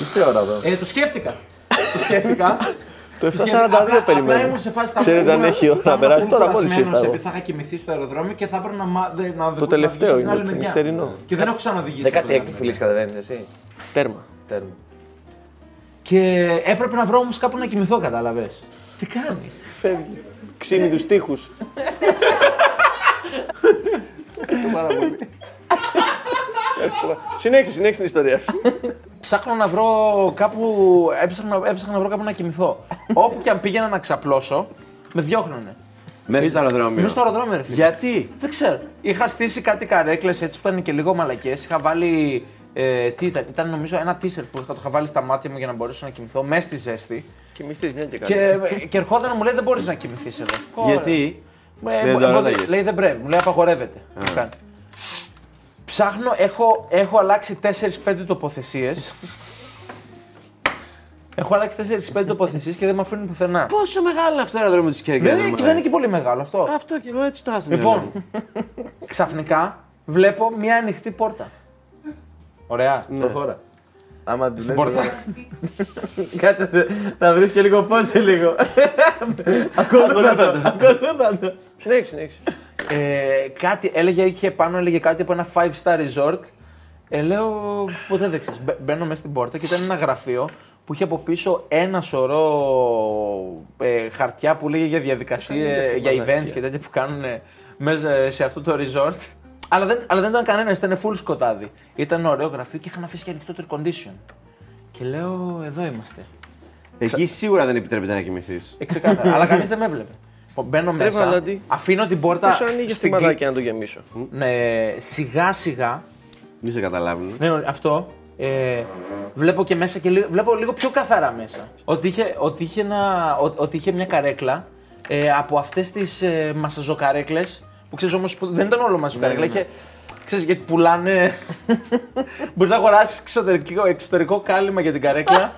Είστε ώρα εδώ. Ε, το σκέφτηκα. το σκέφτηκα. [laughs] Το Το σκέφτηκα. 742 Απλά- Απλά περιμένω. ήμουν σε φάση θα Ξέρετε αν ήμουν- έχει θα θα ήμουν περάσει full τώρα μόλις κουρασμένος, ήρθα. εγώ. επειδή θα είχα κοιμηθεί στο αεροδρόμιο και θα έπρεπε να, μα- δε- να Το τελευταίο είναι, άλλη το μεριά. νυχτερινό. Και δεν έχω ξαναδηγήσει. 16η φίλη κατεβαίνει εσύ; Τέρμα. Τέρμα. Και έπρεπε να βρω όμως κάπου να κοιμηθώ, κατάλαβες. Τι κάνει; Φεύγει. Ξύνει τους τοίχους. [laughs] Πάρα πολύ. Συνέχισε, συνέχισε την ιστορία σου. Ψάχνω να βρω κάπου. Έψαχνα, έψαχνα να βρω κάπου να κοιμηθώ. Όπου και αν πήγαινα να ξαπλώσω, με διώχνανε. Μέσα στο αεροδρόμιο. Μέσα στο αεροδρόμιο, ρε φίλε. Γιατί; Δεν ξέρω. Είχα στήσει κάτι καρέκλες έτσι που ήταν και λίγο μαλακές. Είχα βάλει. Ε, τι ήταν, ήταν νομίζω ένα τίσερ που είχα, το είχα βάλει στα μάτια μου για να μπορέσω να κοιμηθώ μέσα στη ζέστη. Κοιμηθείς μια και κάτι. Και, και ερχόταν να μου λέει δεν μπορείς να κοιμηθείς εδώ. Γιατί; Ε, Δεν μου- το μου- ρώταγες. Λέει δεν πρέπει, μου λέει απαγορεύεται. Μου κάνει. Ψάχνω, έχω, έχω αλλάξει 4-5 τοποθεσίες. έχω αλλάξει 4-5 τοποθεσίες και δεν με αφήνουν πουθενά. Πόσο μεγάλο είναι αυτό το αεροδρόμιο της Κέρκυρα. Δεν είναι, δεν είναι και πολύ μεγάλο αυτό. Αυτό και εγώ έτσι το άσχημα. Λοιπόν, ξαφνικά βλέπω μια ανοιχτή πόρτα. Ωραία, προχώρα. Άμα τη Στην πόρτα. Κάτσε, σε- θα βρεις και λίγο πόση λίγο. Ακολούθα το. Ακολούθα το. Συνέχισε, συνέχισε. Ε, κάτι, έλεγε, είχε πάνω, έλεγε κάτι από ένα 5 star resort. Ε, λέω, ποτέ δεν ξέρεις. Μπε- Μπαίνω μέσα στην πόρτα και ήταν ένα γραφείο που είχε από πίσω ένα σωρό ε, χαρτιά που λέγε για διαδικασίες, για events και τέτοια που κάνουν μέσα σε αυτό το resort. Αλλά δεν, αλλά δεν ήταν κανένα, ήταν full σκοτάδι. Ήταν ωραίο γραφείο και είχαν αφήσει και ανοιχτό το air condition. Και λέω, εδώ είμαστε. Εκεί σίγουρα δεν επιτρέπεται να κοιμηθείς. Ε, ξεκάθαρα. αλλά κανείς δεν με έβλεπε. Λοιπόν, Μπαίνω μέσα, Βαλάντι. αφήνω την πόρτα. Πώ ανοίγεις τη στην μαδάκια να το γεμίσω; ναι, σιγά σιγά. Μη σε καταλάβουν. Ναι, αυτό. Ε, βλέπω και μέσα και λίγο, βλέπω λίγο πιο καθαρά μέσα. Ότι είχε, ότι είχε, ένα, ο- ότι είχε μια καρέκλα ε, από αυτές τις ε, μασαζοκαρέκλε. Που ξέρεις όμως δεν ήταν όλο μαζοκαρέκλα. Είχε Ξέρεις γιατί πουλάνε. [laughs] Μπορείς να αγοράσεις εξωτερικό, εξωτερικό κάλυμα για την καρέκλα.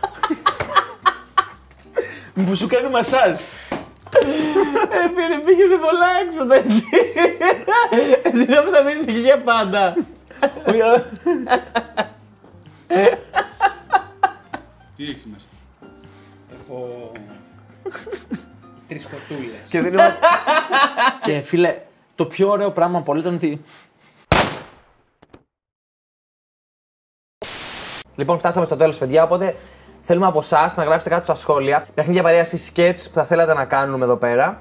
[laughs] που σου κάνει μασάζ. Ε, πήρε, πήγε σε πολλά έξοδα εσύ. Εσύ νόμιζα θα μείνεις εκεί για πάντα. Τι έχεις μέσα; Έχω. Τρεις κοτούλες. και δεν είμαι... [laughs] και φίλε, το πιο ωραίο πράγμα από όλα ήταν ότι Λοιπόν, φτάσαμε στο τέλος, παιδιά. Οπότε θέλουμε από εσά να γράψετε κάτω στα σχόλια παιχνίδια παρέαση σκέτς που θα θέλατε να κάνουμε εδώ πέρα.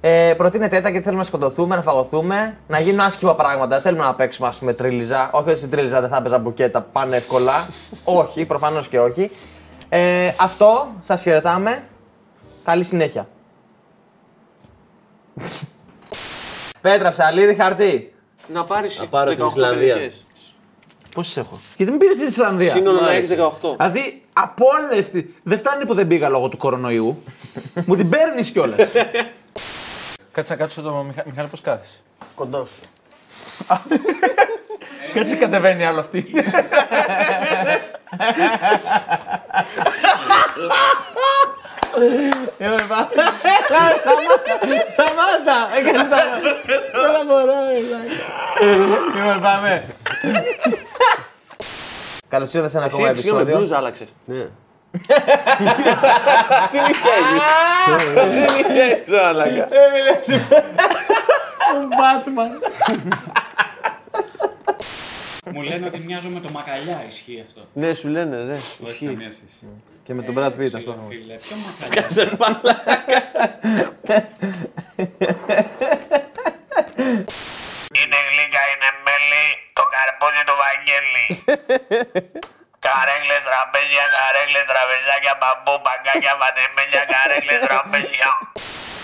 Ε, προτείνετε τα γιατί θέλουμε να σκοτωθούμε, να φαγωθούμε, να γίνουν άσχημα πράγματα. Δεν θέλουμε να παίξουμε, ας πούμε, τρίλιζα. Όχι ότι στην τρίλιζα δεν θα έπαιζα μπουκέτα πάνε εύκολα. [laughs] όχι, προφανώς και όχι. Ε, αυτό, σας χαιρετάμε. Καλή συνέχεια. Πέτρα, ψαλίδι, χαρτί. Να πάρεις Να πάρω την Ισλανδία. Πόσες έχω; Γιατί μην πήρες την Ισλανδία. Σύνολο Μ' να άρεσε. έχει 18. Δηλαδή, από όλες. Τι... Δεν φτάνει που δεν πήγα λόγω του κορονοϊού. [laughs] Μου την παίρνεις κιόλας. [laughs] Κάτσε να κάτσω το Μιχα... Μιχάλη, πώ κάθεσαι. Κοντός. [laughs] Κάτσε κατεβαίνει άλλο αυτή. Σταμάτα! Έκανε σταμάτα! Δεν θα μπορώ, Λοιπόν, πάμε. Καλώς ήρθατε σε ένα ακόμα Εσύ ψήνω με επεισόδιο. μπλούζ άλλαξες. Ναι. [laughs] Τι λες, άλλακα. [laughs] Μου λένε ότι μοιάζω με το μακαλιά, ισχύει αυτό. Ναι, σου λένε, ναι. Όχι καμία σχέση. Και με τον Brad Pitt Φίλε, αυτό. φίλε, ποιο [laughs] μακαλιά. Είναι γλύκα, είναι μέλι, το καρπούζι του Βαγγέλη. [laughs] Καρέκλες, τραπέζια, καρέκλες, τραπεζάκια, μπαμπού, παγκάκια, βατεμέλια, καρέκλες, τραπέζια.